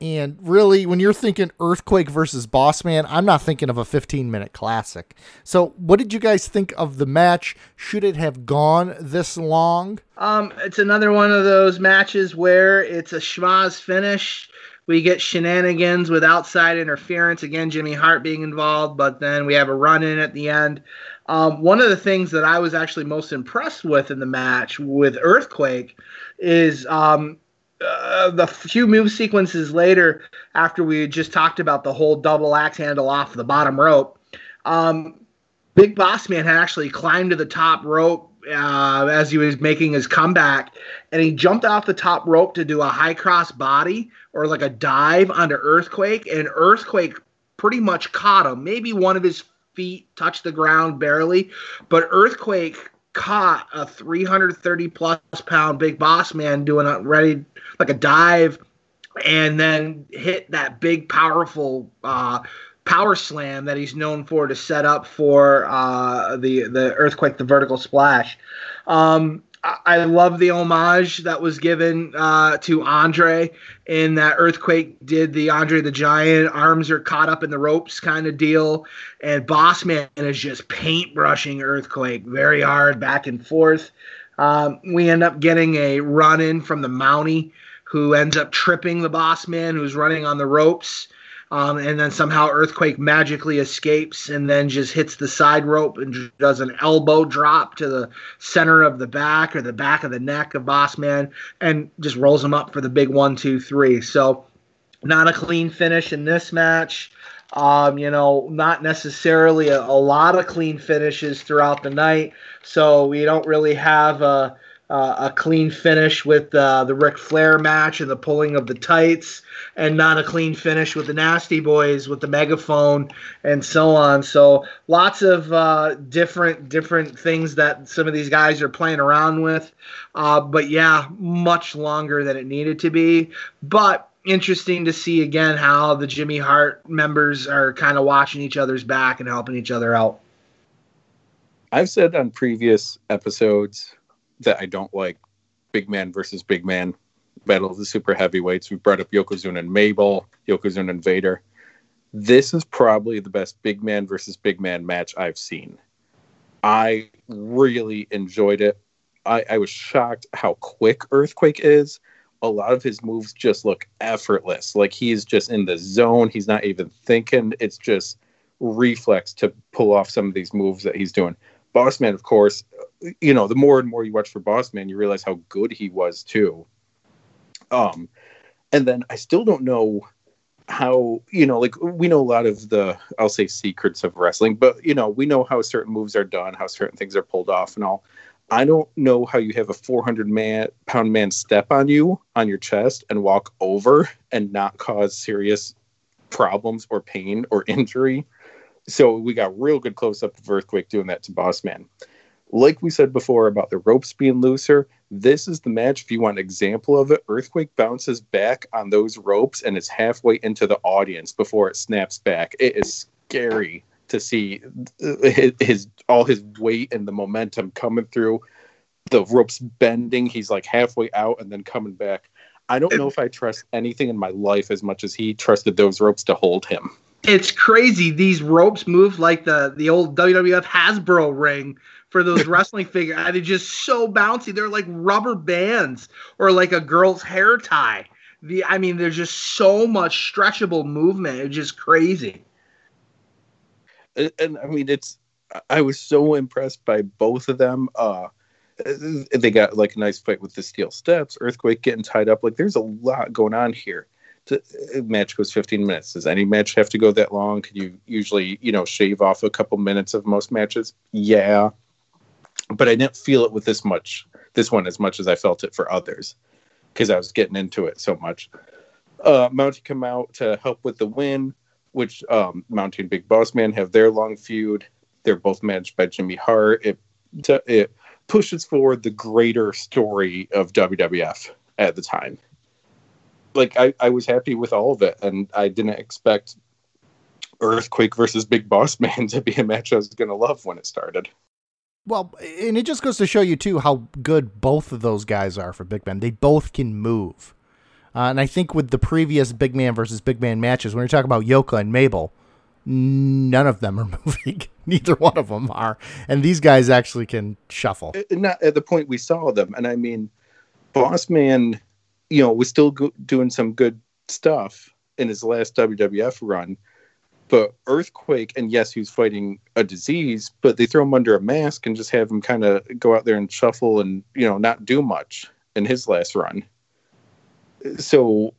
And really, when you're thinking Earthquake versus Boss Man, I'm not thinking of a 15 minute classic. So, what did you guys think of the match? Should it have gone this long? Um, it's another one of those matches where it's a schmaz finish. We get shenanigans with outside interference. Again, Jimmy Hart being involved, but then we have a run in at the end. Um, one of the things that I was actually most impressed with in the match with Earthquake is um, uh, the few move sequences later, after we had just talked about the whole double axe handle off the bottom rope. Um, Big Boss Man had actually climbed to the top rope uh, as he was making his comeback, and he jumped off the top rope to do a high cross body or like a dive onto Earthquake, and Earthquake pretty much caught him. Maybe one of his feet touched the ground barely, but Earthquake caught a 330 plus pound Big Boss Man doing a ready like a dive, and then hit that big powerful. Uh, power slam that he's known for to set up for uh, the the earthquake, the vertical splash. Um, I, love the homage that was given uh, to Andre in that earthquake did the Andre the Giant arms are caught up in the ropes kind of deal, and Bossman is just paintbrushing earthquake very hard back and forth. Um, we end up getting a run in from the Mountie, who ends up tripping the boss man who's running on the ropes. Um, and then somehow Earthquake magically escapes and then just hits the side rope and does an elbow drop to the center of the back or the back of the neck of Boss Man and just rolls him up for the big one, two, three. So, not a clean finish in this match. Um, you know, not necessarily a, a, lot of clean finishes throughout the night. So, we don't really have a. Uh, a clean finish with uh, the Ric Flair match and the pulling of the tights, and not a clean finish with the Nasty Boys with the megaphone and so on. So lots of uh, different different things that some of these guys are playing around with. Uh, but yeah, much longer than it needed to be. But interesting to see again how the Jimmy Hart members are kind of watching each other's back and helping each other out. I've said on previous episodes that I don't like big man versus big man battle of the super heavyweights. We brought up Yokozuna and Mabel, Yokozuna and Vader. This is probably the best big man versus big man match I've seen. I really enjoyed it. I, I was shocked how quick Earthquake is. A lot of his moves just look effortless. Like he's just in the zone. He's not even thinking. It's just reflex to pull off some of these moves that he's doing. Bossman, of course, you know, the more and more you watch for Bossman, you realize how good he was too. Um, and then I still don't know how you know like we know a lot of the i'll say secrets of wrestling but you know we know how certain moves are done how certain things are pulled off and all i don't know how you have a 400 man pound man step on you on your chest and walk over and not cause serious problems or pain or injury so we got real good close up of earthquake doing that to boss man like we said before about the ropes being looser, this is the match. If you want an example of it, Earthquake bounces back on those ropes and is halfway into the audience before it snaps back. It is scary to see his, his all his weight and the momentum coming through the ropes bending. He's like halfway out and then coming back. I don't know if I trust anything in my life as much as he trusted those ropes to hold him. It's crazy. These ropes move like the the old WWF Hasbro ring for those wrestling figures. They're just so bouncy. They're like rubber bands or like a girl's hair tie. The I mean, there's just so much stretchable movement. It's just crazy. And, and I mean, it's I was so impressed by both of them. Uh, they got like a nice fight with the steel steps, earthquake getting tied up. Like there's a lot going on here. The match goes 15 minutes. Does any match have to go that long? Can you usually, you know, shave off a couple minutes of most matches? Yeah. But I didn't feel it with this much, this one as much as I felt it for others because I was getting into it so much. Uh, Mountie come out to help with the win, which um, Mountie and Big Boss Man have their long feud. They're both managed by Jimmy Hart. It, it pushes forward the greater story of WWF at the time like I, I was happy with all of it and I didn't expect Earthquake versus Big Boss Man to be a match I was gonna love when it started. Well, and it just goes to show you too how good both of those guys are for big men. They both can move, uh, and I think with the previous big man versus big man matches, when you're talking about Yoka and Mabel, none of them are moving. Neither one of them are, and these guys actually can shuffle. Not at the point we saw them, and I mean, Boss Man you know, was still go- doing some good stuff in his last WWF run. But Earthquake, and yes, he's fighting a disease, but they throw him under a mask and just have him kind of go out there and shuffle and, you know, not do much in his last run. So,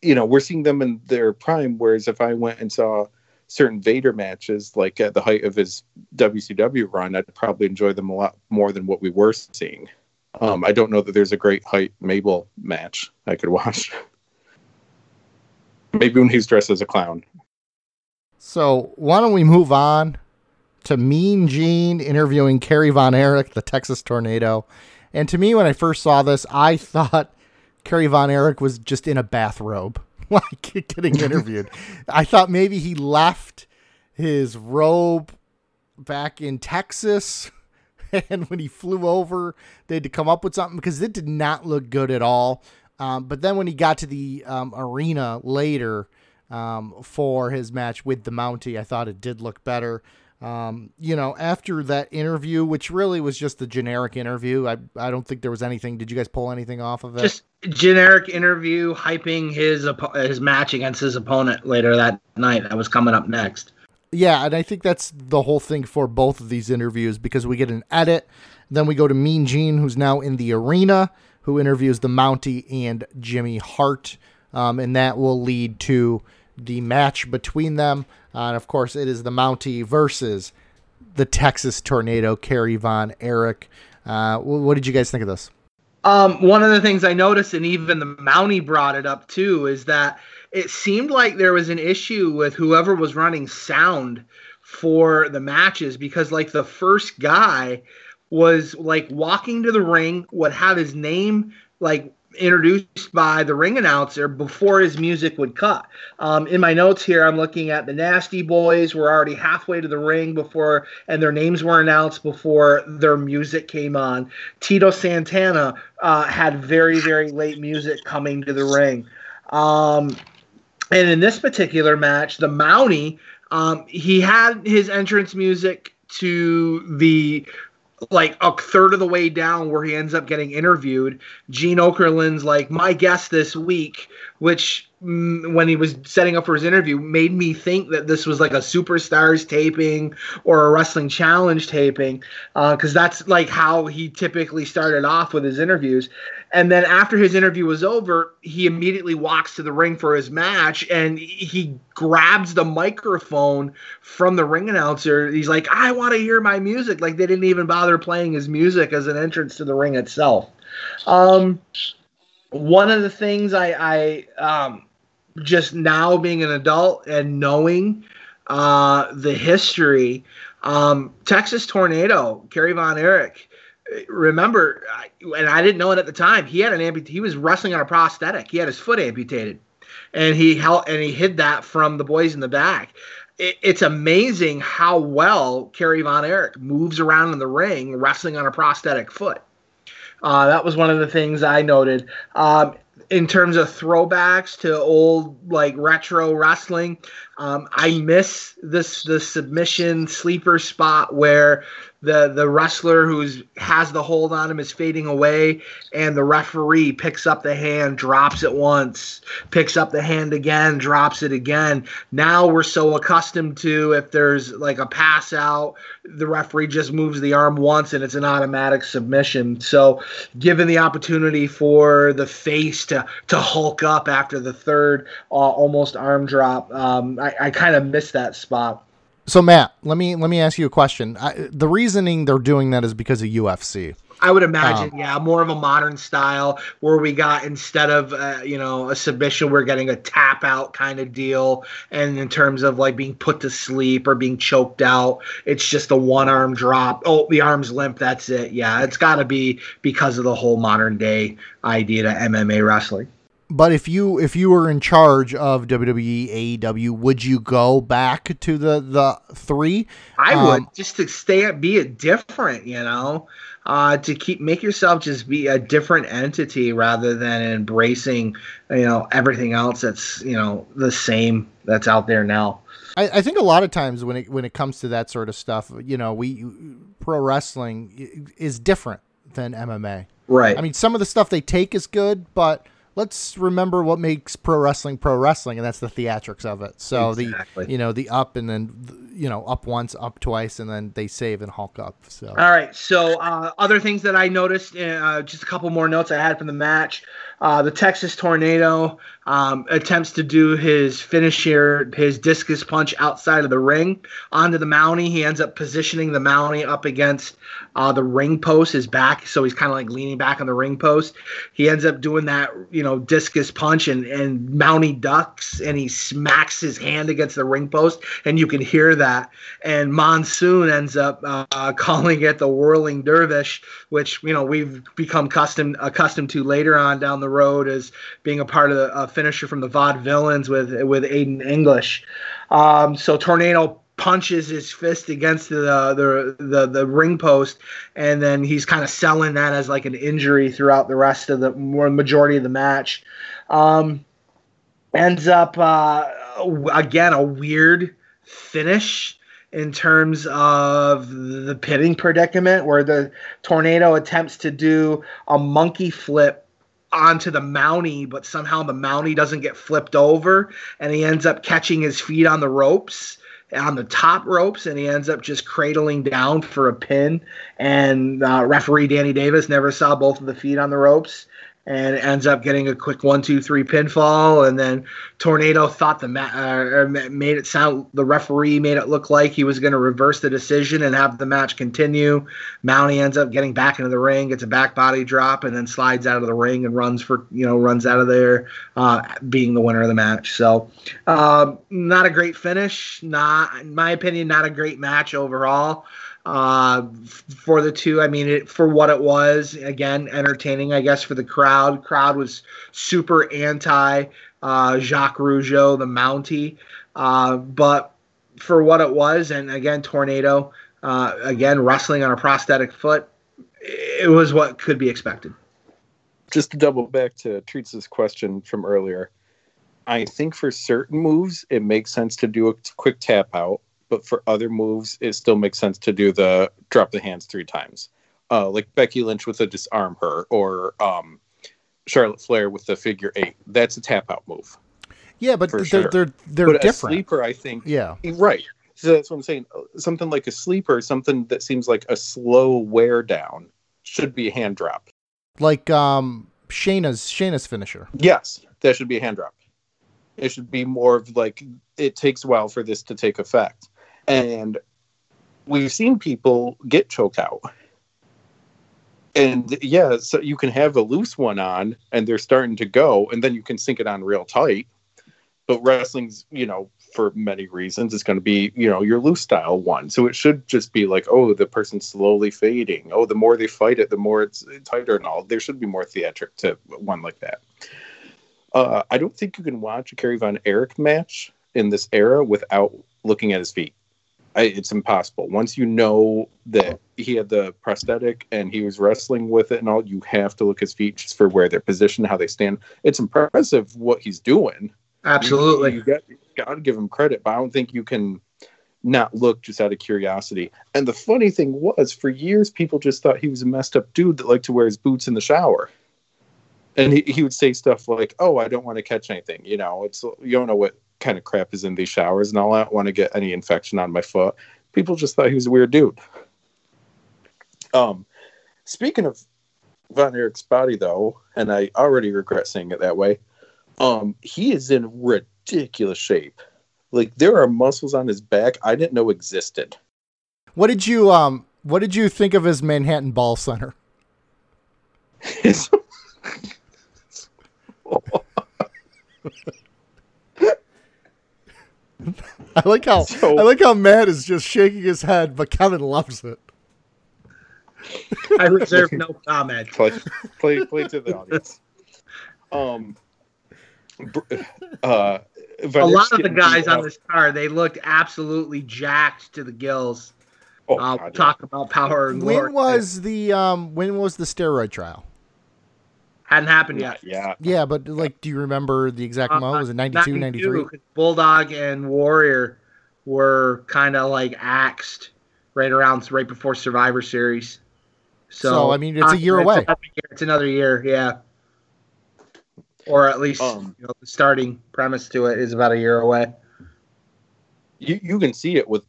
you know, we're seeing them in their prime. Whereas if I went and saw certain Vader matches, like at the height of his WCW run, I'd probably enjoy them a lot more than what we were seeing. Um, I don't know that there's a great height Mabel match I could watch. Maybe when he's dressed as a clown. So why don't we move on to Mean Gene interviewing Kerry Von Erich, the Texas Tornado. And to me, when I first saw this, I thought Kerry Von Erich was just in a bathrobe, like getting interviewed. I thought maybe he left his robe back in Texas and when he flew over, they had to come up with something because it did not look good at all. Um, but then when he got to the um, arena later um, for his match with the Mountie, I thought it did look better. Um, you know, after that interview, which really was just a generic interview, I I don't think there was anything. Did you guys pull anything off of it? Just generic interview, hyping his his match against his opponent later that night. That was coming up next. Yeah, and I think that's the whole thing for both of these interviews because we get an edit, then we go to Mean Gene, who's now in the arena, who interviews the Mountie and Jimmy Hart, um, and that will lead to the match between them. Uh, and of course, it is the Mountie versus the Texas Tornado, Kerry Von Erich. Uh, what did you guys think of this? Um, one of the things I noticed, and even the Mountie brought it up too, is that it seemed like there was an issue with whoever was running sound for the matches because like the first guy was like walking to the ring would have his name like introduced by the ring announcer before his music would cut. Um, in my notes here, I'm looking at the Nasty Boys were already halfway to the ring before, and their names were announced before their music came on. Tito Santana uh, had very, very late music coming to the ring. Um, and in this particular match, the Mountie, um, he had his entrance music to the like a third of the way down where he ends up getting interviewed. Gene Okerlund's like my guest this week, which mm, when he was setting up for his interview made me think that this was like a superstars taping or a wrestling challenge taping because uh, that's like how he typically started off with his interviews and then after his interview was over, he immediately walks to the ring for his match and he grabs the microphone from the ring announcer. He's like, I want to hear my music. Like they didn't even bother playing his music as an entrance to the ring itself. Um, one of the things I, I um, just now being an adult and knowing uh, the history, um, Texas Tornado, Kerry Von Erich remember, and I didn't know it at the time. He had an amput- He was wrestling on a prosthetic. He had his foot amputated, and he held and he hid that from the boys in the back. It, it's amazing how well Kerry Von Erich moves around in the ring, wrestling on a prosthetic foot. Uh, that was one of the things I noted. Um, in terms of throwbacks to old like retro wrestling, Um, I miss this the submission sleeper spot where the the wrestler who's has the hold on him is fading away and the referee picks up the hand drops it once picks up the hand again drops it again. Now we're so accustomed to if there's like a pass out the referee just moves the arm once and it's an automatic submission. So given the opportunity for the face to to hulk up after the third uh, almost arm drop um, i, I kind of missed that spot so Matt, let me let me ask you a question. I, the reasoning they're doing that is because of UFC. I would imagine, um, yeah, more of a modern style where we got instead of uh, you know a submission, we're getting a tap out kind of deal, and in terms of like being put to sleep or being choked out, it's just a one arm drop. Oh, the arm's limp. That's it. Yeah, it's got to be because of the whole modern day idea to MMA wrestling. But if you if you were in charge of WWE AEW, would you go back to the the three? I um, would just to stay be a different, you know, uh, to keep make yourself just be a different entity rather than embracing you know everything else that's you know the same that's out there now. I, I think a lot of times when it when it comes to that sort of stuff, you know, we pro wrestling is different than MMA. Right. I mean, some of the stuff they take is good, but let's remember what makes pro wrestling pro wrestling, and that's the theatrics of it. So exactly. the you know the up and then you know up once, up twice, and then they save and hulk up. So all right. So uh, other things that I noticed, uh, just a couple more notes I had from the match. Uh, the Texas Tornado um, attempts to do his finisher, his discus punch outside of the ring onto the Mountie. He ends up positioning the Mountie up against uh, the ring post, his back, so he's kind of like leaning back on the ring post. He ends up doing that, you know, discus punch, and and Mountie ducks, and he smacks his hand against the ring post, and you can hear that. And Monsoon ends up uh, calling it the whirling dervish, which you know we've become accustomed accustomed to later on down the road as being a part of the finisher from the Vaudevillains with with Aiden English. Um, so Tornado punches his fist against the, the the the ring post, and then he's kind of selling that as like an injury throughout the rest of the more majority of the match. Um, ends up uh, again a weird finish in terms of the pitting predicament where the tornado attempts to do a monkey flip onto the mountie, but somehow the mountie doesn't get flipped over, and he ends up catching his feet on the ropes on the top ropes and he ends up just cradling down for a pin. And uh, referee danny davis never saw both of the feet on the ropes and ends up getting a quick one, two, three pinfall. And then Tornado thought the ma- uh, made it sound the referee made it look like he was going to reverse the decision and have the match continue. Mountie ends up getting back into the ring, gets a back body drop, and then slides out of the ring and runs for you know runs out of there, uh, being the winner of the match. So um, not a great finish. Not in my opinion, not a great match overall uh, for the two. I mean, it, for what it was, again, entertaining, I guess, for the crowd. Crowd was super anti uh, Jacques Rougeau, the Mountie, uh, but for what it was, and again, Tornado, uh, again, wrestling on a prosthetic foot, it was what could be expected. Just to double back to Treats' question from earlier, I think for certain moves, it makes sense to do a quick tap out but for other moves, it still makes sense to do the drop the hands three times. Uh, like Becky Lynch with a Dis-arm-her, or um, Charlotte Flair with the figure eight. That's a tap out move. Yeah, but they're, sure. they're they're but different. A sleeper, I think. Yeah, right. So that's what I'm saying. Something like a sleeper, something that seems like a slow wear down, should be a hand drop. Like um Shayna's Shayna's finisher. Yes, that should be a hand drop. It should be more of like it takes a while for this to take effect. And we've seen people get choked out. And yeah, so you can have a loose one on and they're starting to go, and then you can sink it on real tight. But wrestling's, you know, for many reasons, it's going to be, you know, your loose style one. So it should just be like, oh, the person's slowly fading. Oh, the more they fight it, the more it's tighter and all. There should be more theatric to one like that. Uh, I don't think you can watch a Kerry Von Erich match in this era without looking at his feet. I, it's impossible. Once you know that he had the prosthetic and he was wrestling with it and all, you have to look his feet just for where they're positioned, how they stand. It's impressive what he's doing. Absolutely. You, you get gotta give him credit, but I don't think you can not look just out of curiosity. And the funny thing was, for years, people just thought he was a messed up dude that liked to wear his boots in the shower. And he, he would say stuff like, "Oh, I don't want to catch anything." You know, it's you don't know what kind of crap is in these showers, and all. I don't want to get any infection on my foot. People just thought he was a weird dude. Um, speaking of Von Erich's body, though, and I already regret saying it that way, um, he is in ridiculous shape. Like there are muscles on his back I didn't know existed. What did you um what did you think of his Manhattan Ball Center? I like how So- I like how Matt is just shaking his head, but Kevin loves it. I reserve no comment. play, play, play to the audience. Um, uh, A lot of the guys on this car, they looked absolutely jacked to the gills. Oh, Uh, God, talk about power and glory. When was the um when was the steroid trial? Hadn't happened yet. yeah. Yeah, but like do you remember the exact Uh, moment? Was it 92, 93? 'cause Bulldog and Warrior were kind of like axed right around right before Survivor Series. So, So, I mean, it's a year it's away. Another year, it's another year, yeah. Or at least Um, you know, the starting premise to it is about a year away. You you can see it with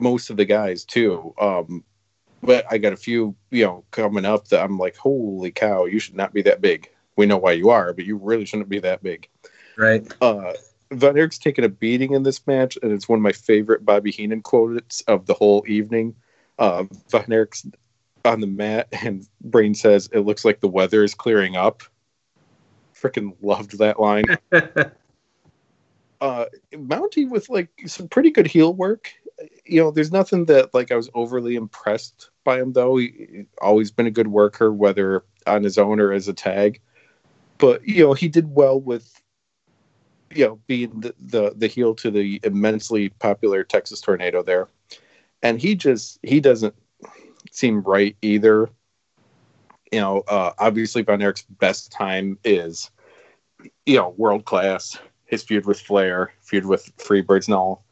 most of the guys too. Um, but I got a few, you know, coming up that I'm like, holy cow, you should not be that big. We know why you are, but you really shouldn't be that big. Right. uh, Von Erich's taken a beating in this match, and it's one of my favorite Bobby Heenan quotes of the whole evening. Uh, Von Erich's on the mat, and Brain says, It looks like the weather is clearing up. Freaking loved that line. uh, Mountie with like some pretty good heel work. You know, there's nothing that like I was overly impressed by him, though. He, always been a good worker, whether on his own or as a tag. But, you know, he did well with you know, being the, the the heel to the immensely popular Texas Tornado there, and he just he doesn't seem right either. You know, uh, obviously Von Erich's best time is, you know, world class. His feud with Flair, feud with Freebirds, and all.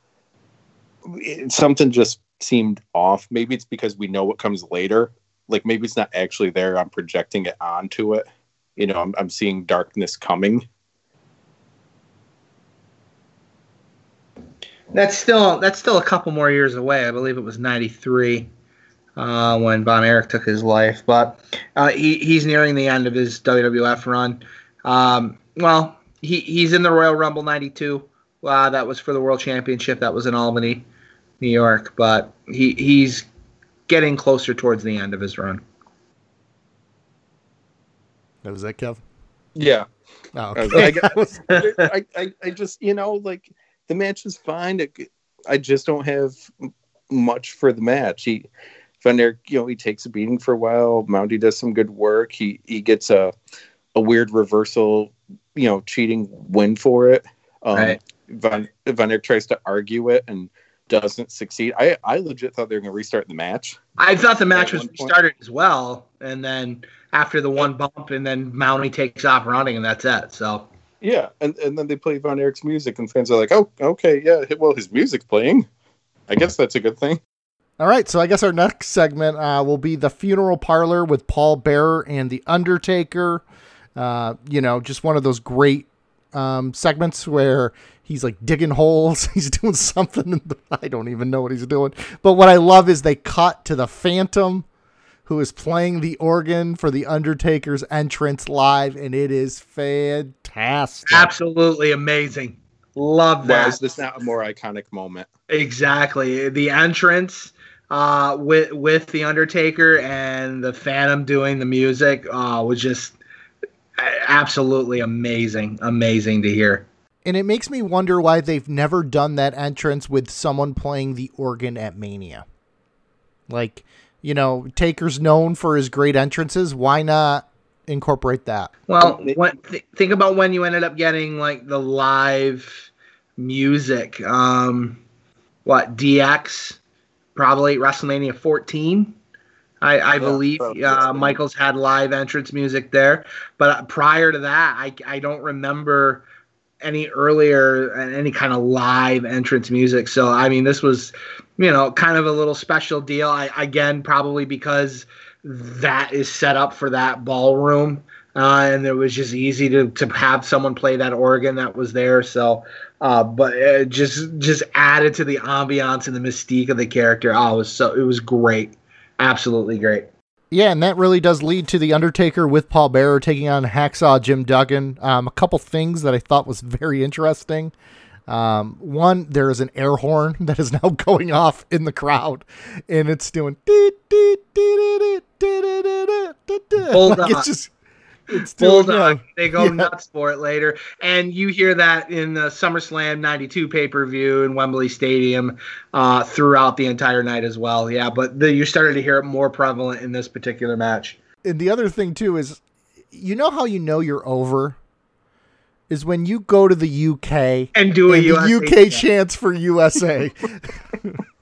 It- something just seemed off. Maybe it's because we know what comes later. Like maybe it's not actually there. I'm projecting it onto it. You know, I'm, I'm seeing darkness coming. That's still that's still a couple more years away. I believe it was '93 uh, when Von Erich took his life, but uh, he he's nearing the end of his WWF run. Um, well, he he's in the Royal Rumble '92. Uh, that was for the World Championship. That was in Albany, New York. But he he's getting closer towards the end of his run. That was that, Kev? Yeah, Oh, I, okay. I, was- I, I, I just you know like the match is fine. It, I just don't have much for the match. He Van Erich, you know, he takes a beating for a while. Mountie does some good work. He he gets a a weird reversal, you know, cheating win for it. Um, Right. Van Van Erich tries to argue it and doesn't succeed. I I legit thought they were going to restart the match. I thought the match was one point- restarted as well, and then after the one bump, and then Mountie takes off running, and that's it. So Yeah, and and then they play Von Erich's music, and fans are like, "Oh, okay, yeah. Well, his music's playing. I guess that's a good thing." All right, so I guess our next segment uh, will be the funeral parlor with Paul Bearer and the Undertaker. Uh, you know, just one of those great um, segments where he's like digging holes. He's doing something. In the, I don't even know what he's doing. But what I love is they cut to the Phantom, who is playing the organ for the Undertaker's entrance live, and it is fantastic. absolutely amazing. Love Why that. is this not a more iconic moment? Exactly. The entrance uh, with with the Undertaker and the Phantom doing the music uh, was just absolutely amazing. Amazing to hear. And it makes me wonder why they've never done that entrance with someone playing the organ at Mania. Like, you know, Taker's known for his great entrances. Why not incorporate that? Well, what, th- think about when you ended up getting like the live music. Um, what DX? Probably WrestleMania 14. I, I Yeah, believe probably. uh, Michaels had live entrance music there, but uh, prior to that, I, I don't remember any earlier any kind of live entrance music. So I mean, this was you know kind of a little special deal. I again probably because that is set up for that ballroom. Uh, and it was just easy to, to have someone play that organ that was there. So, uh, but it just just added to the ambiance and the mystique of the character. Oh, it was so it was great, absolutely great. Yeah, and that really does lead to the Undertaker with Paul Bearer taking on Hacksaw Jim Duggan. Um, a couple things that I thought was very interesting. Um, one, there is an air horn that is now going off in the crowd, and it's doing. Like. It's just it's still Bulldog. They go yeah. nuts for it later, and you hear that in the SummerSlam '92 pay per view in Wembley Stadium uh, throughout the entire night as well. Yeah, but the, you started to hear it more prevalent in this particular match. And the other thing too is, you know how you know you're over is when you go to the UK and do a and UK chance for USA.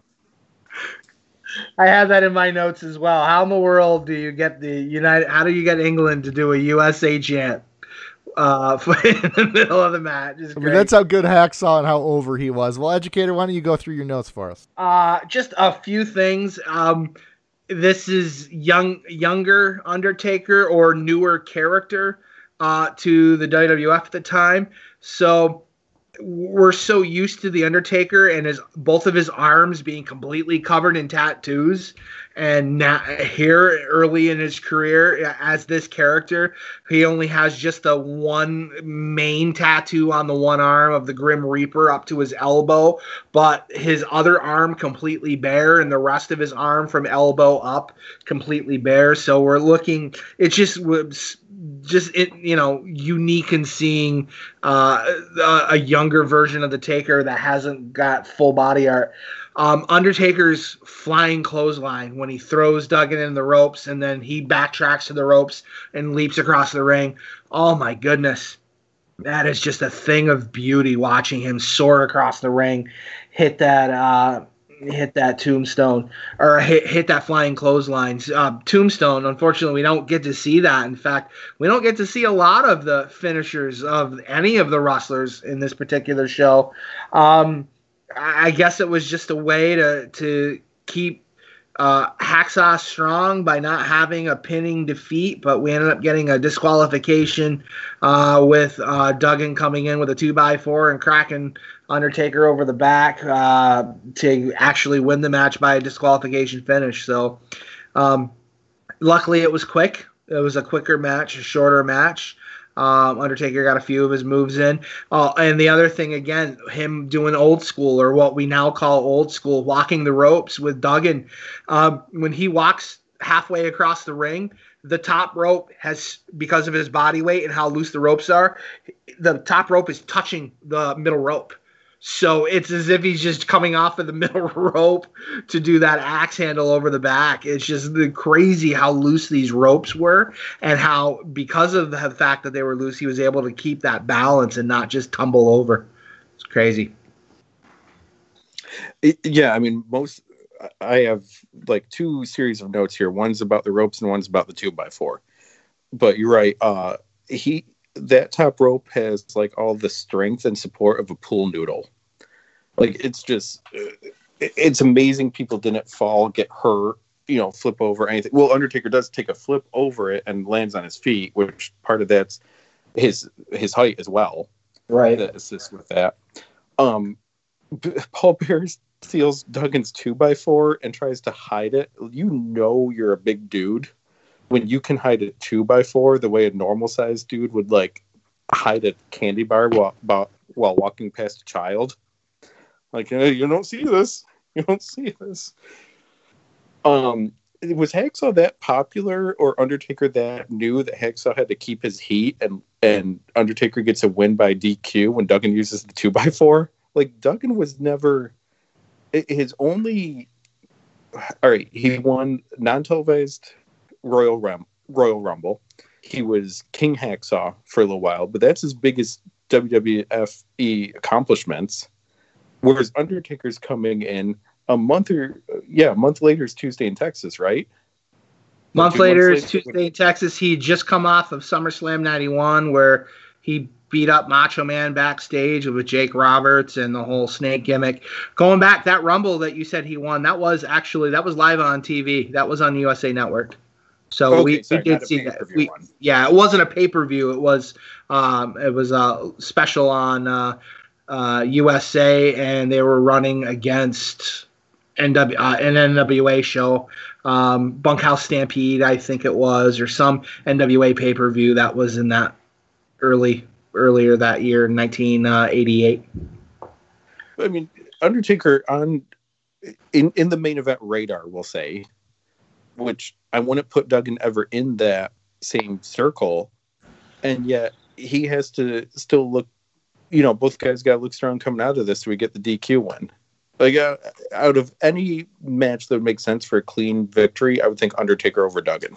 I have that in my notes as well. How in the world do you get the United? How do you get England to do a USA chant uh, in the middle of the match? I mean, that's how good Hacksaw and how over he was. Well, educator, why don't you go through your notes for us? Uh, just a few things. Um, this is young, younger Undertaker or newer character uh, to the WWF at the time, so we're so used to the Undertaker and his both of his arms being completely covered in tattoos. And now, here early in his career as this character, he only has just the one main tattoo on the one arm of the Grim Reaper up to his elbow, but his other arm completely bare, and the rest of his arm from elbow up completely bare. So we're looking. It just was just it, you know unique in seeing uh, a, younger version of the Taker that hasn't got full body art. Um, Undertaker's flying clothesline when he throws Duggan in the ropes and then he backtracks to the ropes and leaps across the ring. Oh my goodness. That is just a thing of beauty watching him soar across the ring, hit that uh, hit that tombstone or hit, hit that flying clothesline. Uh, tombstone, unfortunately, we don't get to see that. In fact, we don't get to see a lot of the finishers of any of the wrestlers in this particular show. Um, I guess it was just a way to to keep uh, Hacksaw strong by not having a pinning defeat, but we ended up getting a disqualification uh, with uh, Duggan coming in with a two by four and cracking Undertaker over the back uh, to actually win the match by a disqualification finish. So, um, luckily, it was quick. It was a quicker match, a shorter match. Um, Undertaker got a few of his moves in. Uh, and the other thing, again, him doing old school or what we now call old school, walking the ropes with Duggan. Um, when he walks halfway across the ring, the top rope has, because of his body weight and how loose the ropes are, the top rope is touching the middle rope. So it's as if he's just coming off of the middle rope to do that axe handle over the back. It's just the crazy how loose these ropes were, and how because of the fact that they were loose, he was able to keep that balance and not just tumble over. It's crazy. It, yeah, I mean, most I have like two series of notes here. One's about the ropes and one's about the two by four. But you're right. Uh, he that top rope has like all the strength and support of a pool noodle. Like it's just, it's amazing people didn't fall, get hurt, you know, flip over anything. Well, Undertaker does take a flip over it and lands on his feet, which part of that's his his height as well. Right. That assists with that. Um, Paul Bearer steals Duggan's two by four and tries to hide it. You know you're a big dude when you can hide a two by four the way a normal sized dude would like hide a candy bar while while walking past a child. Like hey, you don't see this. You don't see this. Um, was Hacksaw that popular, or Undertaker that knew that Hacksaw had to keep his heat, and and Undertaker gets a win by DQ when Duggan uses the two by four? Like Duggan was never his only. All right, he won non-televised Royal Rum Royal Rumble. He was King Hacksaw for a little while, but that's his biggest WWFE accomplishments. Whereas Undertaker's coming in a month or yeah, a month later is Tuesday in Texas, right? Month later is Tuesday in Texas. He just come off of SummerSlam '91, where he beat up Macho Man backstage with Jake Roberts and the whole snake gimmick. Going back, that Rumble that you said he won, that was actually that was live on TV. That was on USA Network. So Okay, we, sorry, we did see that. We, yeah, it wasn't a pay per view. It was um, it was a special on uh, uh, USA, and they were running against NW uh, an NWA show, um, Bunkhouse Stampede, I think it was, or some NWA pay per view that was in that early earlier that year, 1988. I mean, Undertaker on in in the main event radar, we'll say, which I wouldn't put Duggan ever in that same circle, and yet he has to still look. You know, both guys got to look strong coming out of this. So we get the DQ win. Like uh, out of any match that would make sense for a clean victory, I would think Undertaker over Duggan.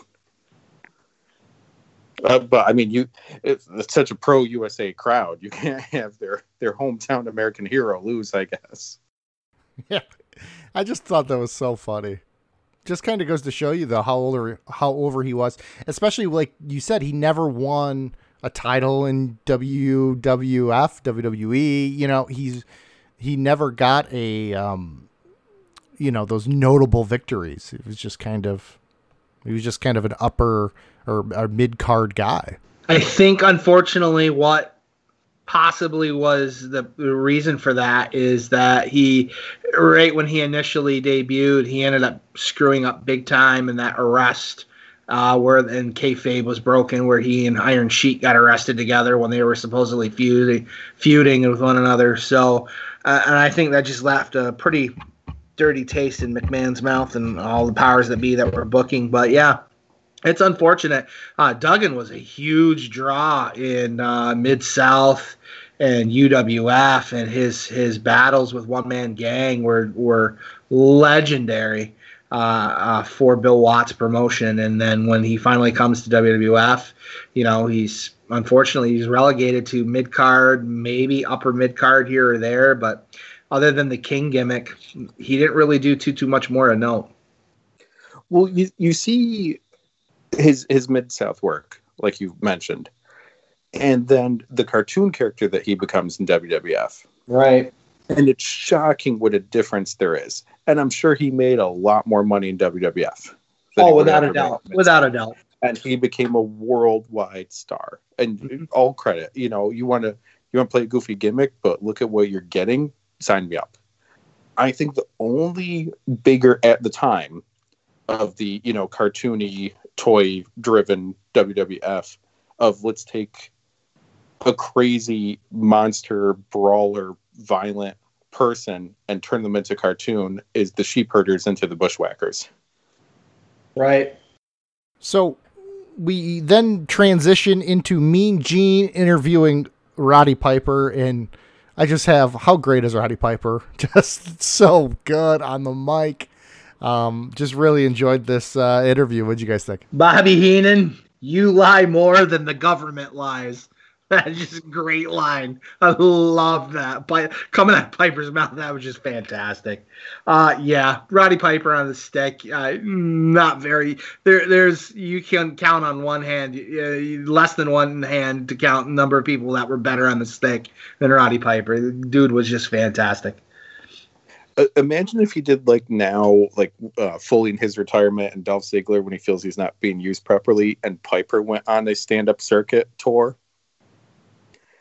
Uh, but I mean, you it's, it's such a pro USA crowd. You can't have their their hometown American hero lose. I guess. Yeah, I just thought that was so funny. Just kind of goes to show you though how older how over he was, especially like you said, he never won a title in WWF, WWE. You know, he's he never got a um, you know, those notable victories. It was just kind of he was just kind of an upper or a mid card guy. I think, unfortunately, what possibly was the reason for that is that he, right when he initially debuted, he ended up screwing up big time in that arrest. Uh, where and kayfabe was broken, where he and Iron Sheik got arrested together when they were supposedly feuding, feuding with one another. So, uh, and I think that just left a pretty dirty taste in McMahon's mouth and all the powers that be that were booking. But yeah, it's unfortunate. Uh, Duggan was a huge draw in uh, Mid South and UWF, and his his battles with One Man Gang were were legendary uh, uh, for Bill Watts promotion. And then when he finally comes to WWF, you know he's unfortunately he's relegated to mid card, maybe upper mid card here or there, but other than the King gimmick, he didn't really do too too much more to note. Well, you you see his his mid south work, like you mentioned, and then the cartoon character that he becomes in WWF, Right. and it's shocking what a difference there is. And I'm sure he made a lot more money in WWF. Oh, without a doubt. Without a doubt. and he became a worldwide star. And mm-hmm. all credit, you know, you want to you want to play a goofy gimmick, but look at what you're getting. Sign me up. I think the only bigger at the time of the you know cartoony toy driven WWF of let's take a crazy monster brawler violent person and turn them into cartoon is the sheep herders into the bushwhackers. Right. So we then transition into Mean Gene interviewing Roddy Piper, and I just have how great is Roddy Piper? Just so good on the mic. Um, just really enjoyed this uh, interview. What'd you guys think? Bobby Heenan, you lie more than the government lies. That's just a great line. I love that. But coming out of Piper's mouth, that was just fantastic. Uh, yeah, Roddy Piper on the stick, uh, not very. There, there's you can count on one hand, uh, less than one hand to count the number of people that were better on the stick than Roddy Piper. The dude was just fantastic. Uh, imagine if he did like now, like uh, fully in his retirement, and Dolph Ziggler when he feels he's not being used properly, and Piper went on a stand-up circuit tour.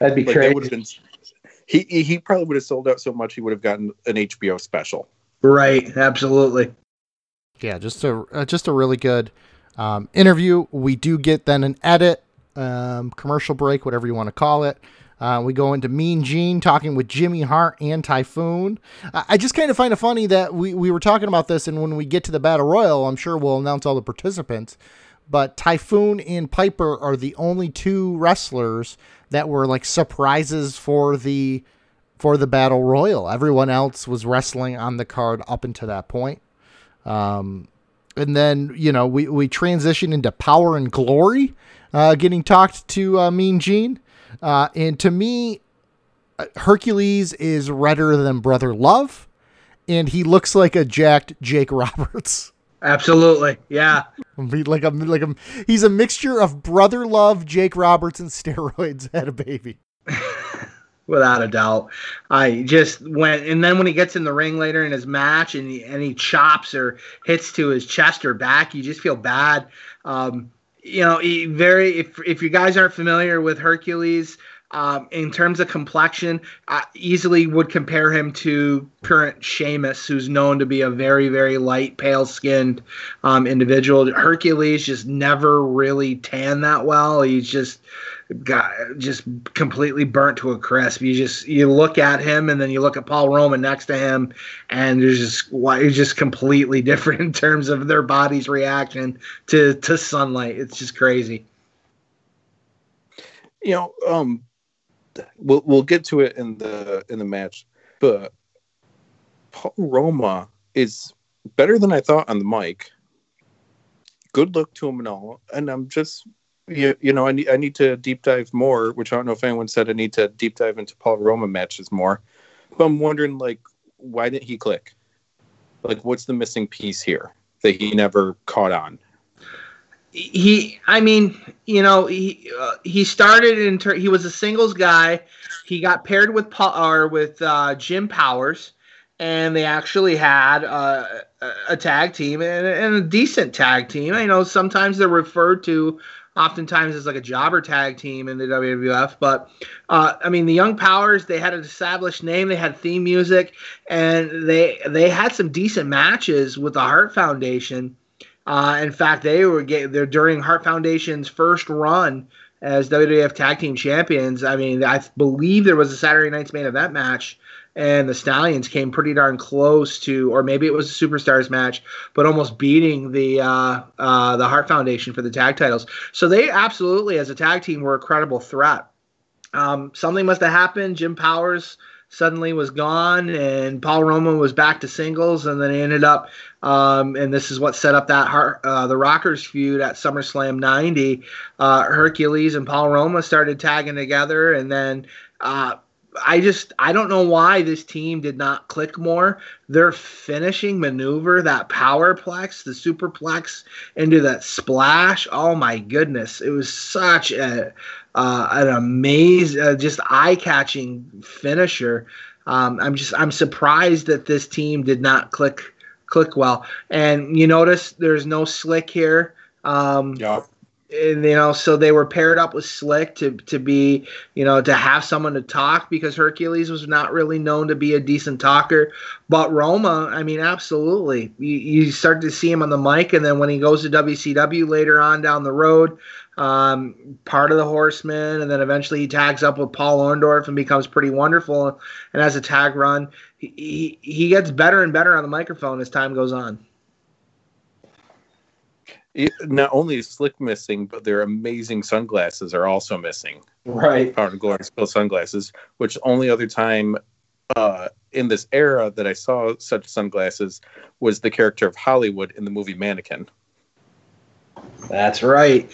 That'd be Like that would have been. He he he probably would have sold out so much he would have gotten an HBO special. Right, absolutely. Yeah, just a uh, just a really good um, interview. We do get then an edit, um, commercial break, whatever you want to call it. Uh, we go into Mean Gene talking with Jimmy Hart and Typhoon. I just kind of find it funny that we, we were talking about this, and when we get to the Battle Royal, I'm sure we'll announce all the participants. But Typhoon and Piper are the only two wrestlers that were like surprises for the for the Battle Royal. Everyone else was wrestling on the card up until that point. Um, and then you know we we transition into Power and Glory, uh, getting talked to uh, Mean Gene, uh, and to me, uh, Hercules is redder than Brother Love, and he looks like a jacked Jake Roberts. Absolutely. Yeah. Like a like a he's a mixture of Brother Love, Jake Roberts, and steroids had a baby. without a doubt. I just went, and then when he gets in the ring later in his match, and he, and he chops or hits to his chest or back, you just feel bad. Um, you know, very if if you guys aren't familiar with Hercules. Um, in terms of complexion, I easily would compare him to current Sheamus, who's known to be a very, very light, pale skinned um, individual. Hercules just never really tan that well. He's just got just completely burnt to a crisp. You just you look at him and then you look at Paul Roma next to him, and there's just why it's just completely different in terms of their body's reaction to to sunlight. It's just crazy. You know, um, we'll we'll get to it in the in the match, but Paul Roma is better than I thought on the mic. Good luck to him and all, and I'm just you, you know, I need I need to deep dive more, which I don't know if anyone said I need to deep dive into Paul Roma matches more. But I'm wondering like why didn't he click? Like what's the missing piece here that he never caught on? He I mean, you know, he uh, he started in ter- he was a singles guy. He got paired with Paul or with uh, Jim Powers and they actually had uh, a tag team and, and, a decent tag team. I know, sometimes they're referred to oftentimes as like a jobber tag team in the WWF. But uh, I mean, the Young Powers they had an established name, they had theme music, and they they had some decent matches with the Hart Foundation. Uh, in fact, they were get, they're during Hart Foundation's first run as WWF Tag Team Champions. I mean, I believe there was a Saturday Night's Main Event match and the Stallions came pretty darn close to, or maybe it was a Superstars match, but almost beating the uh, uh, the Hart Foundation for the tag titles. So they absolutely, as a tag team, were a credible threat. Um, something must have happened. Jim Powers suddenly was gone, and Paul Roma was back to singles, and then he ended up. Um, and this is what set up that Heart, uh, the Rockers feud at SummerSlam '90. Uh, Hercules and Paul Roma started tagging together, and then uh, I just I don't know why this team did not click more. Their finishing maneuver, that powerplex, the superplex into that splash. Oh my goodness, it was such a uh, an amazing, uh, just eye catching finisher. Um, I'm just I'm surprised that this team did not click click well. And you notice there's no slick here. Um, yeah and, you know, so they were paired up with Slick to to be, you know, to have someone to talk because Hercules was not really known to be a decent talker. But Roma, I mean, absolutely, you, you start to see him on the mic, and then when he goes to WCW later on down the road, um, part of the Horsemen, and then eventually he tags up with Paul Orndorff and becomes pretty wonderful. And as a tag run, he, he, he gets better and better on the microphone as time goes on not only is Slick missing, but their amazing sunglasses are also missing. Right. Power and Glory Spill sunglasses, which only other time uh, in this era that I saw such sunglasses was the character of Hollywood in the movie Mannequin. That's right.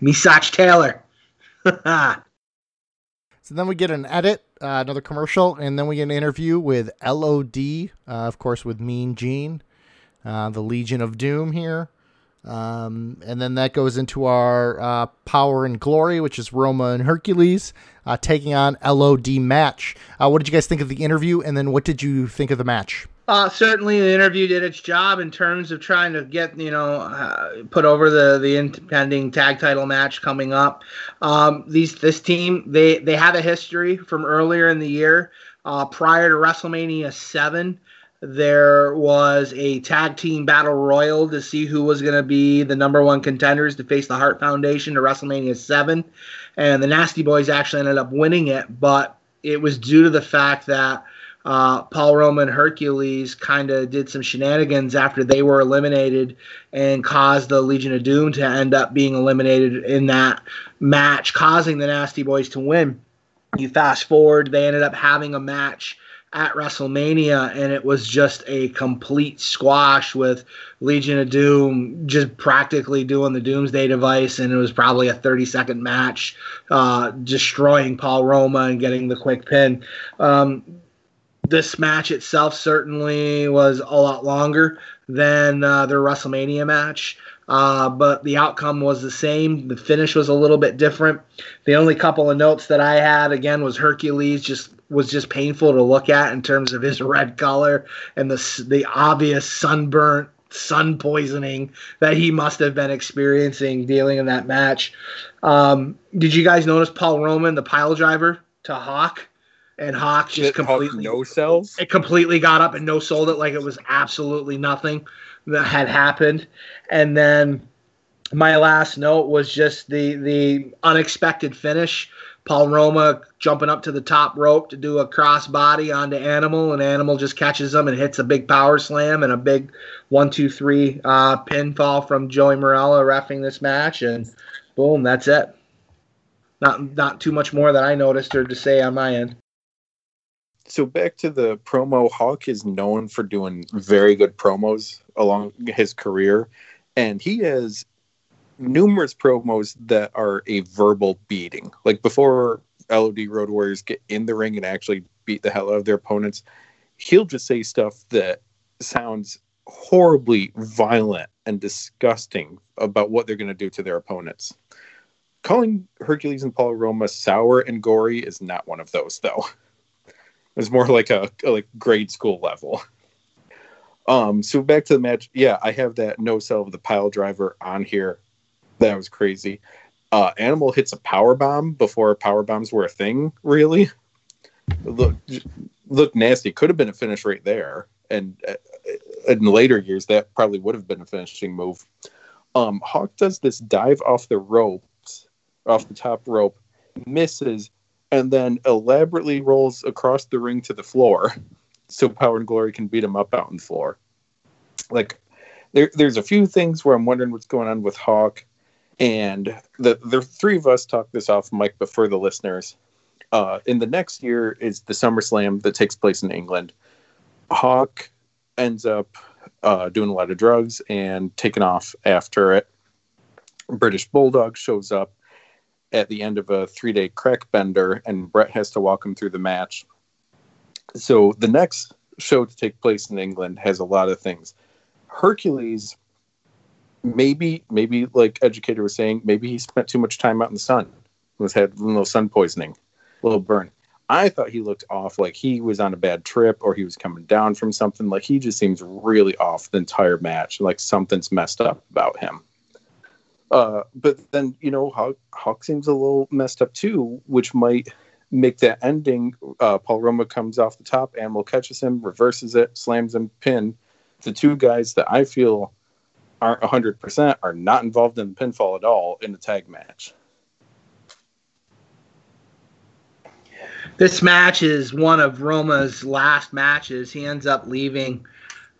Meshach Taylor. so then we get an edit, uh, another commercial, and then we get an interview with LOD, uh, of course, with Mean Gene, uh, the Legion of Doom here. Um, and then that goes into our uh, Power and Glory, which is Roma and Hercules uh, taking on LOD match. Uh, what did you guys think of the interview? And then what did you think of the match? Uh, certainly, the interview did its job in terms of trying to get you know uh, put over the the impending tag title match coming up. Um, these this team they they have a history from earlier in the year, uh, prior to WrestleMania seven there was a tag team battle royal to see who was going to be the number one contenders to face the Hart Foundation to WrestleMania 7. And the Nasty Boys actually ended up winning it, but it was due to the fact that uh, Paul Roman Hercules kind of did some shenanigans after they were eliminated and caused the Legion of Doom to end up being eliminated in that match, causing the Nasty Boys to win. You fast forward, they ended up having a match at WrestleMania, and it was just a complete squash with Legion of Doom just practically doing the Doomsday device, and it was probably a 30 second match, uh, destroying Paul Roma and getting the quick pin. Um, this match itself certainly was a lot longer than uh, their WrestleMania match. uh, but the outcome was the same. The finish was a little bit different. The only couple of notes that I had again was Hercules just was just painful to look at in terms of his red color and the the obvious sunburnt sun poisoning that he must have been experiencing dealing in that match. Um, did you guys notice Paul Roma, the pile driver to Hawk? And Hawk just completely no cells. It completely got up and no sold it like it was absolutely nothing that had happened. And then my last note was just the the unexpected finish. Paul Roma jumping up to the top rope to do a crossbody onto Animal, and Animal just catches him and hits a big power slam and a big one, two, three uh, pinfall from Joey Marella refing this match, and boom, that's it. Not not too much more that I noticed or to say on my end. So back to the promo, Hawk is known for doing very good promos along his career, and he has numerous promos that are a verbal beating. Like before LOD Road Warriors get in the ring and actually beat the hell out of their opponents, he'll just say stuff that sounds horribly violent and disgusting about what they're going to do to their opponents. Calling Hercules and Paul Roma sour and gory is not one of those, though. It's more like a, like grade school level. Um, so back to the match. Yeah, I have that no sell of the pile driver on here. That was crazy. Uh, Animal hits a power bomb before power bombs were a thing. Really, look, look nasty. Could have been a finish right there, and uh, in later years that probably would have been a finishing move. Um, Hawk does this dive off the ropes, off the top rope, misses, and then elaborately rolls across the ring to the floor so Power and Glory can beat him up out on the floor. Like, there, there's a few things where I'm wondering what's going on with Hawk. And the, the three of us talked this off mic, but for the listeners, uh, in the next year is the SummerSlam that takes place in England. Hawk ends up uh, doing a lot of drugs and taking off after it. British Bulldog shows up at the end of a three day crack bender, and Bret has to walk him through the match. So the next show to take place in England has a lot of things. Hercules, maybe, maybe like Educator was saying, maybe he spent too much time out in the sun, was had a little sun poisoning, a little burn. I thought he looked off, like he was on a bad trip or he was coming down from something. Like he just seems really off the entire match. Like something's messed up about him. Uh, but then you know Hawk, Hawk seems a little messed up too, which might make that ending. Uh, Paul Roma comes off the top, Animal catches him, reverses it, slams him, pin. The two guys that I feel aren't 100% are not involved in the pinfall at all in the tag match. This match is one of Roma's last matches. He ends up leaving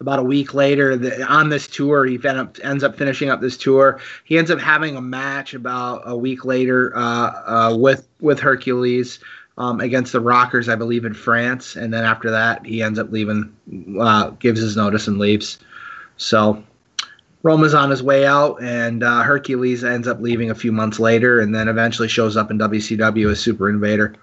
about a week later the, on this tour he ends up finishing up this tour he ends up having a match about a week later uh, uh, with with hercules um, against the rockers i believe in france and then after that he ends up leaving uh, gives his notice and leaves so roma's on his way out and uh, hercules ends up leaving a few months later and then eventually shows up in wcw as super invader.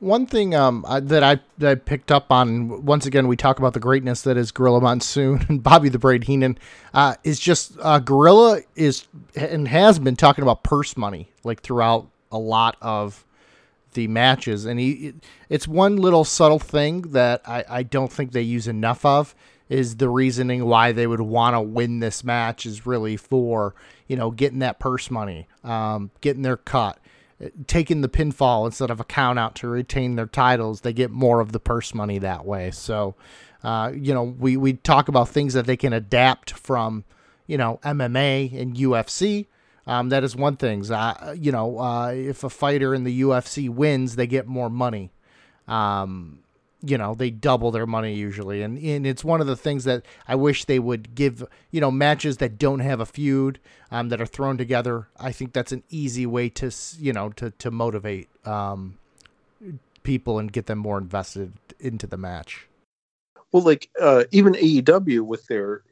One thing um, that I that I picked up on once again we talk about the greatness that is Gorilla Monsoon and Bobby the Brain Heenan uh, is just uh, Gorilla is and has been talking about purse money like throughout a lot of the matches. And he it's one little subtle thing that I, I don't think they use enough of is the reasoning why they would want to win this match is really for you know getting that purse money um, getting their cut taking the pinfall instead of a count out to retain their titles, they get more of the purse money that way. So, uh, you know, we, we talk about things that they can adapt from, you know, MMA and UFC. Um, that is one thing. Uh, you know, uh, if a fighter in the UFC wins, they get more money. Um, you know they double their money usually. And, and it's one of the things that i wish they would give you know matches that don't have a feud um, that are thrown together. I think that's an easy way to you know to, to motivate um, people and get them more invested into the match. Well like uh, even aew with their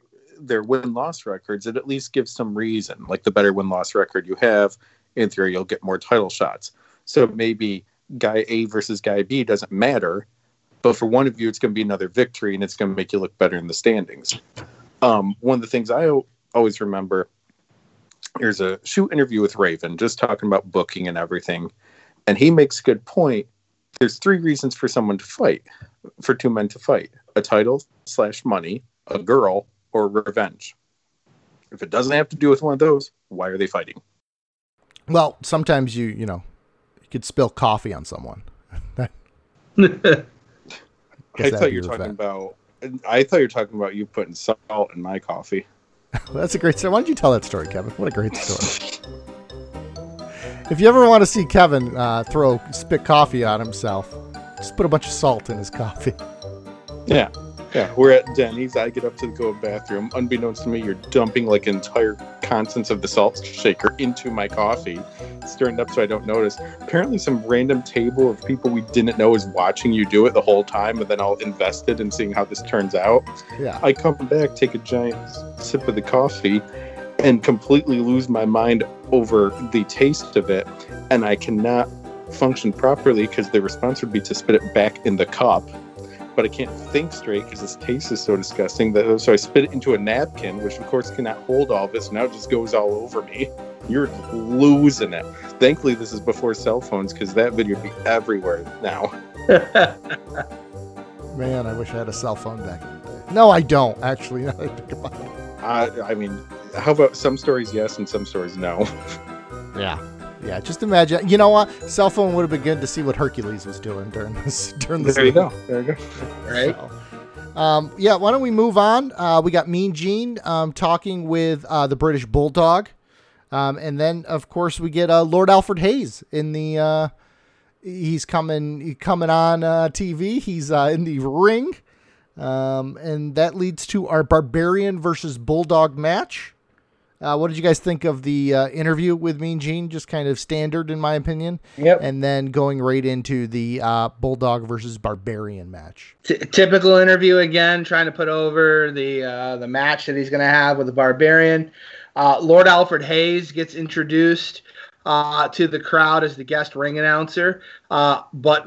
their win-loss records it at least gives some reason like the better win-loss record you have in theory you'll get more title shots. So maybe guy a versus guy b doesn't matter but for one of you, it's going to be another victory, and it's going to make you look better in the standings. Um, one of the things I always remember there's a shoot interview with Raven, just talking about booking and everything, and he makes a good point. There's three reasons for someone to fight, for two men to fight: a title slash money, a girl, or revenge. If it doesn't have to do with one of those, why are they fighting? Well, sometimes you you know you could spill coffee on someone. I thought you were talking about. I thought you were talking about you putting salt in my coffee. That's a great story. Why don't you tell that story, Kevin? What a great story. If you ever want to see Kevin uh, throw spit coffee on himself, just put a bunch of salt in his coffee. Yeah. Yeah. We're at Denny's. I get up to go to the bathroom. Unbeknownst to me, you're dumping like entire contents of the salt shaker into my coffee, stirring it up so I don't notice. Apparently, some random table of people we didn't know is watching you do it the whole time, and then all invested in seeing how this turns out. Yeah. I come back, take a giant sip of the coffee, and completely lose my mind over the taste of it. And I cannot function properly because the response would be to spit it back in the cup. But I can't think straight because this taste is so disgusting. That so I spit it into a napkin, which of course cannot hold all this. Now it just goes all over me. You're losing it. Thankfully, this is before cell phones because that video would be everywhere now. Man, I wish I had a cell phone back in the day. No, I don't, actually. Now that I think about it. I, I mean, how about some stories yes and some stories no? Yeah. Yeah, just imagine. You know what? Cell phone would have been good to see what Hercules was doing during this during this. There you league. go. There you go. right? So, um, yeah, why don't we move on? Uh, we got Mean Gene um, talking with uh, the British Bulldog, um, and then of course we get uh, Lord Alfred Hayes in the. Uh, he's coming coming on uh, TV. He's uh, in the ring, um, and that leads to our Barbarian versus Bulldog match. Uh, what did you guys think of the uh, interview with Mean Gene? Just kind of standard, in my opinion. Yep. And then going right into the uh, Bulldog versus Barbarian match. T- typical interview again, trying to put over the uh, the match that he's going to have with the Barbarian. Uh, Lord Alfred Hayes gets introduced uh, to the crowd as the guest ring announcer, uh, but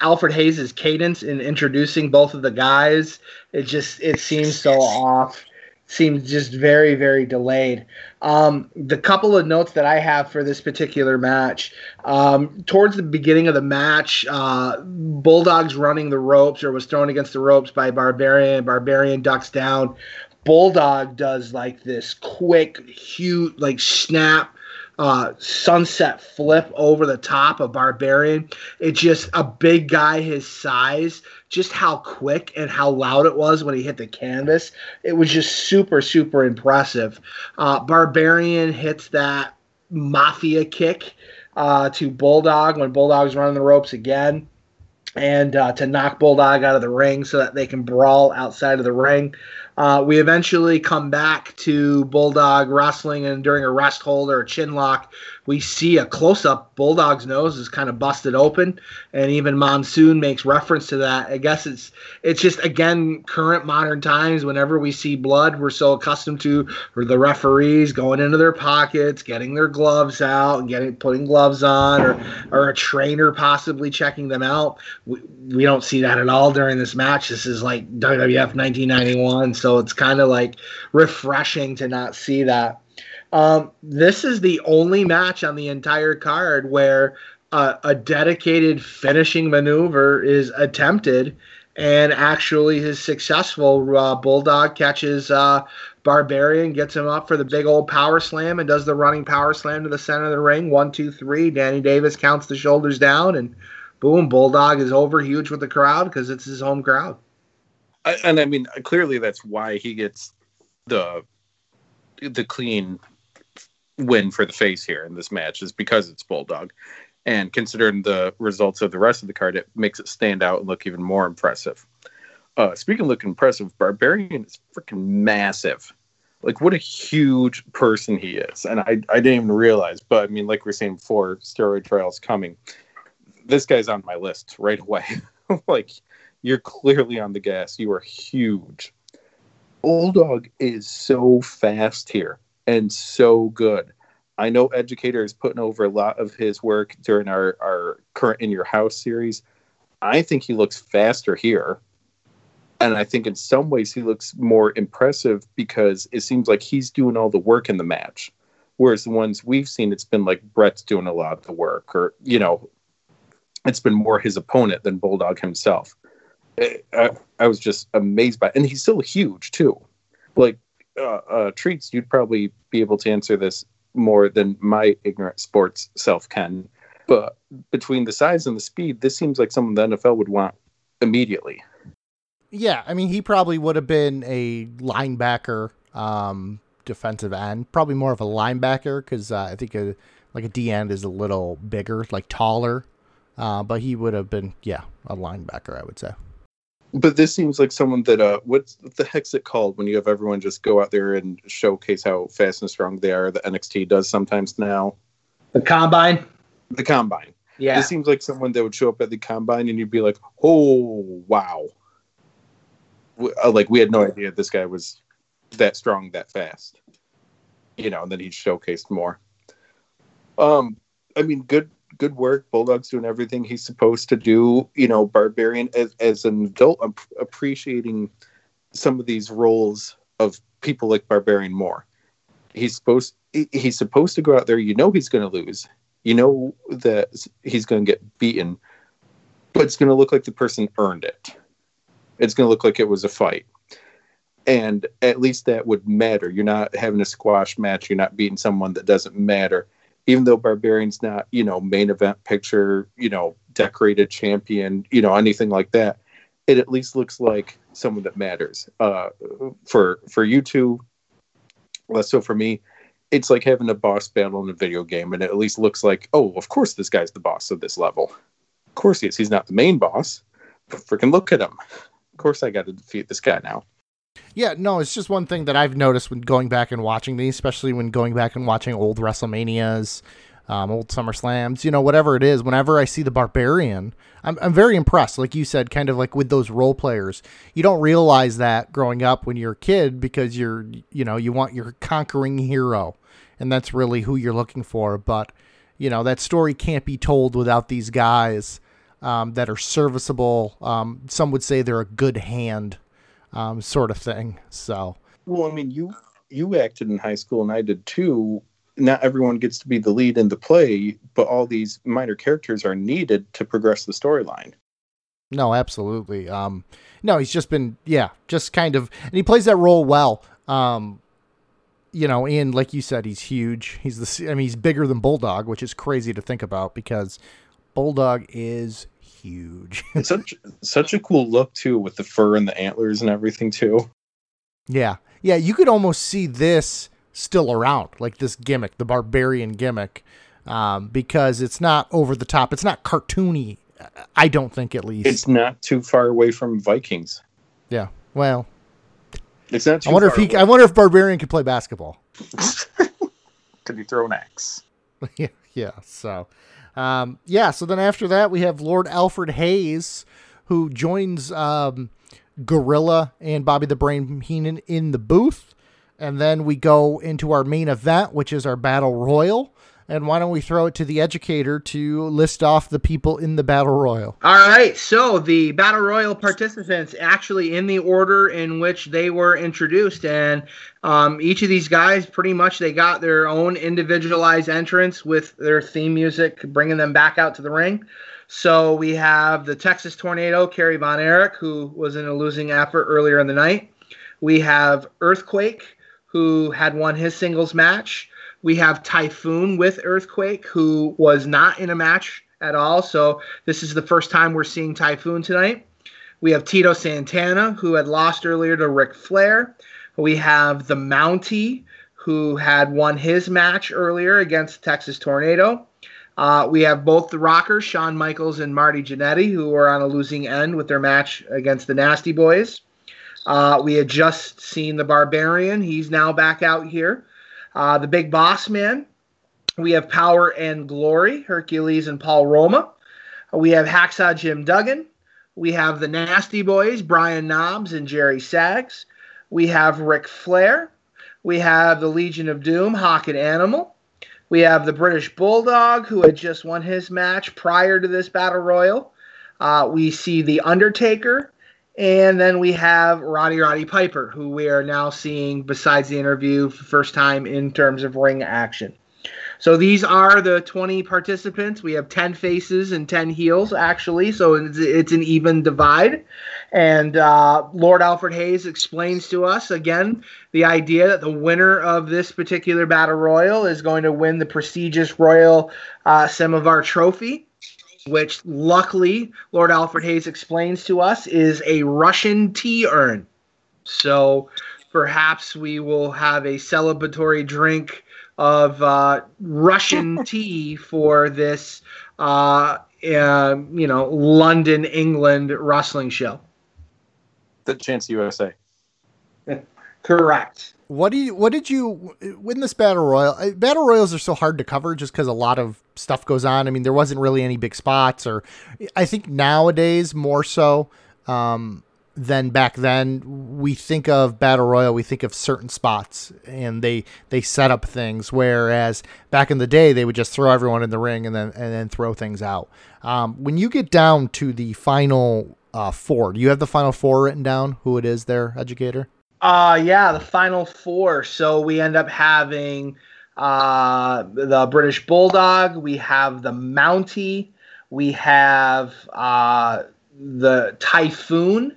Alfred Hayes' cadence in introducing both of the guys, it just it seems so off. Seems just very very delayed. Um, the couple of notes that I have for this particular match, um, towards the beginning of the match, uh, Bulldog's running the ropes or was thrown against the ropes by Barbarian. Barbarian ducks down. Bulldog does like this quick, huge, like snap, uh, sunset flip over the top of Barbarian. It's just a big guy his size, just how quick and how loud it was when he hit the canvas. It was just super, super impressive. Uh, Barbarian hits that mafia kick uh, to Bulldog when Bulldog's running the ropes again. And uh, to knock Bulldog out of the ring so that they can brawl outside of the ring. Uh, we eventually come back to Bulldog wrestling, and during a rest hold or a chin lock, we see a close up. Bulldog's nose is kind of busted open, and even Monsoon makes reference to that. I guess it's it's just again current modern times. Whenever we see blood, we're so accustomed to the referees going into their pockets, getting their gloves out, and getting putting gloves on, or or a trainer possibly checking them out. We, we don't see that at all during this match. This is like WWF 1991, so it's kind of like refreshing to not see that. Um, this is the only match on the entire card where uh, a dedicated finishing maneuver is attempted and actually is successful. Uh, Bulldog catches uh, Barbarian, gets him up for the big old power slam, and does the running power slam to the center of the ring. One, two, three. Danny Davis counts the shoulders down, and boom, Bulldog is over huge with the crowd because it's his home crowd. I, and I mean, clearly that's why he gets the the clean win for the face here in this match is because it's Bulldog. And considering the results of the rest of the card, it makes it stand out and look even more impressive. Uh, speaking of looking impressive, Barbarian is freaking massive. Like, what a huge person he is. And I, I didn't even realize, but I mean, like we are saying before, steroid trials coming. This guy's on my list right away. like, you're clearly on the gas. You are huge. Bulldog is so fast here and so good. I know Educator is putting over a lot of his work during our, our current In Your House series. I think he looks faster here. And I think in some ways he looks more impressive because it seems like he's doing all the work in the match. Whereas the ones we've seen, it's been like Bret's doing a lot of the work, or you know, it's been more his opponent than Bulldog himself. Eh, I, I was just amazed by, it. and he's still huge too. Like uh, uh, treats, you'd probably be able to answer this more than my ignorant sports self can. But between the size and the speed, this seems like something the NFL would want immediately. Yeah, I mean, he probably would have been a linebacker, um, defensive end, probably more of a linebacker because uh, I think a, like a D end is a little bigger, like taller. Uh, but he would have been, yeah, a linebacker, I would say. But this seems like someone that uh, what's the heck's it called when you have everyone just go out there and showcase how fast and strong they are? The NXT does sometimes now. The combine. The combine. Yeah. This seems like someone that would show up at the combine and you'd be like, "Oh, wow!" Uh, like we had no idea this guy was that strong, that fast. You know, and then he showcased more. Um, I mean, good good work. Bulldog's doing everything he's supposed to do. You know, Barbarian as, as an adult, ap- appreciating some of these roles of people like Barbarian more. He's supposed he's supposed to go out there. You know he's going to lose. You know that he's going to get beaten, but it's going to look like the person earned it. It's going to look like it was a fight. And at least that would matter. You're not having a squash match. You're not beating someone that doesn't matter even though Barbarian's not, you know, main event picture, you know, decorated champion, you know, anything like that, it at least looks like someone that matters. Uh, for for you two, less so for me, it's like having a boss battle in a video game, and it at least looks like, oh, of course this guy's the boss of this level. Of course he is. He's not the main boss, but freaking look at him. Of course I got to defeat this guy now. Yeah, no, it's just one thing that I've noticed when going back and watching these, especially when going back and watching old WrestleManias, um, old SummerSlams, you know, whatever it is. Whenever I see the Barbarian, I'm I'm very impressed. Like you said, kind of like with those role players, you don't realize that growing up when you're a kid because you're, you know, you want your conquering hero, and that's really who you're looking for. But you know, that story can't be told without these guys. Um, that are serviceable. Um, some would say they're a good hand um, sort of thing. So, well, I mean, you you acted in high school, and I did too. Not everyone gets to be the lead in the play, but all these minor characters are needed to progress the storyline. No, absolutely. Um, no, he's just been, yeah, just kind of, and he plays that role well. Um, you know, and like you said, he's huge. He's the, I mean, he's bigger than Bulldog, which is crazy to think about because Bulldog is huge. such such a cool look too, with the fur and the antlers and everything too. Yeah, yeah, you could almost see this still around, like this gimmick, the barbarian gimmick, um, because it's not over the top. It's not cartoony. I don't think, at least. It's not too far away from Vikings. Yeah. Well, it's not. I wonder if he. Away. I wonder if Barbarian could play basketball. could he throw an axe? yeah. Yeah. So, um, yeah, so then after that, we have Lord Alfred Hayes, who joins um, Gorilla and Bobby the Brain Heenan in the booth. And then we go into our main event, which is our Battle Royal. And why don't we throw it to the educator to list off the people in the Battle Royal? All right. So the Battle Royal participants actually in the order in which they were introduced. And um, each of these guys, pretty much, they got their own individualized entrance with their theme music, bringing them back out to the ring. So we have the Texas Tornado, Kerry Von Erich, who was in a losing effort earlier in the night. We have Earthquake, who had won his singles match. We have Typhoon with Earthquake, who was not in a match at all. So this is the first time we're seeing Typhoon tonight. We have Tito Santana, who had lost earlier to Ric Flair. We have the Mountie, who had won his match earlier against Texas Tornado. Uh, we have both the Rockers, Shawn Michaels and Marty Jannetty, who are on a losing end with their match against the Nasty Boys. Uh, we had just seen the Barbarian. He's now back out here. Uh, the Big Boss Man. We have Power and Glory, Hercules and Paul Roma. We have Hacksaw Jim Duggan. We have the Nasty Boys, Brian Knobbs and Jerry Sags. We have Ric Flair. We have the Legion of Doom, Hawk and Animal. We have the British Bulldog, who had just won his match prior to this Battle Royal. Uh, we see The Undertaker And then we have Roddy Roddy Piper, who we are now seeing, besides the interview, for the first time in terms of ring action. So these are the 20 participants. We have 10 faces and 10 heels, actually. So it's, it's an even divide. And uh, Lord Alfred Hayes explains to us again the idea that the winner of this particular battle royal is going to win the prestigious Royal uh, Trophy which luckily Lord Alfred Hayes explains to us is a Russian tea urn. So perhaps we will have a celebratory drink of uh, Russian tea for this, uh, uh, you know, London, England wrestling show. The Chance USA. Correct. What do you? What did you win this battle royal? Uh, battle royals are so hard to cover just because a lot of stuff goes on. I mean, there wasn't really any big spots, or I think nowadays more so um, than back then. We think of battle royal, we think of certain spots, and they they set up things. Whereas back in the day, they would just throw everyone in the ring and then and then throw things out. Um, when you get down to the final uh, four, do you have the final four written down? Who it is, there, educator? Uh yeah, the final four. So we end up having uh the British Bulldog, we have the Mountie, we have uh the Typhoon,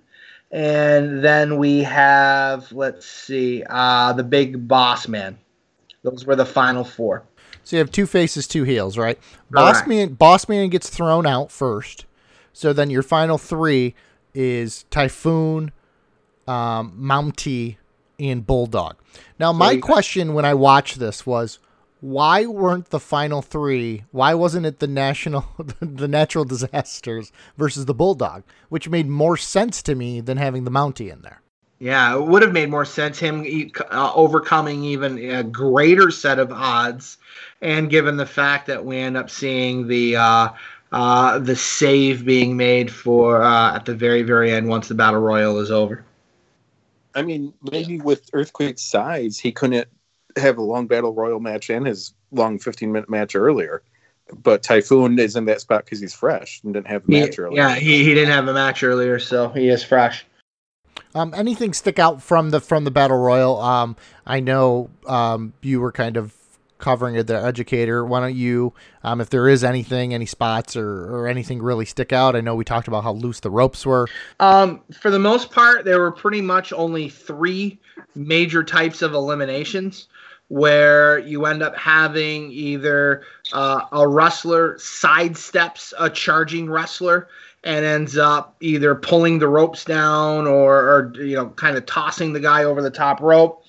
and then we have let's see, uh the Big Boss Man. Those were the final four. So you have two faces, two heels, right? Boss Correct. man, boss man gets thrown out first. So then your final three is Typhoon, um, Mountie, and Bulldog. Now my question when I watched this was, why weren't the final three? Why wasn't it the national, the natural disasters versus the Bulldog, which made more sense to me than having the Mountie in there? Yeah, it would have made more sense him uh, overcoming even a greater set of odds, and given the fact that we end up seeing the uh, uh, the save being made for uh, at the very very end once the battle royal is over. I mean, maybe with Earthquake's size, he couldn't have a long battle royal match and his long 15 minute match earlier. But Typhoon is in that spot because he's fresh and didn't have a He- match earlier. yeah, he, he didn't have a match earlier, so he is fresh. Um, anything stick out from the from the battle royal? Um, I know um, you were kind of covering it, the educator. Why don't you, um, if there is anything, any spots or, or anything really stick out? I know we talked about how loose the ropes were. Um, for the most part, there were pretty much only three major types of eliminations where you end up having either uh, a wrestler sidesteps a charging wrestler and ends up either pulling the ropes down or, or you know kind of tossing the guy over the top rope.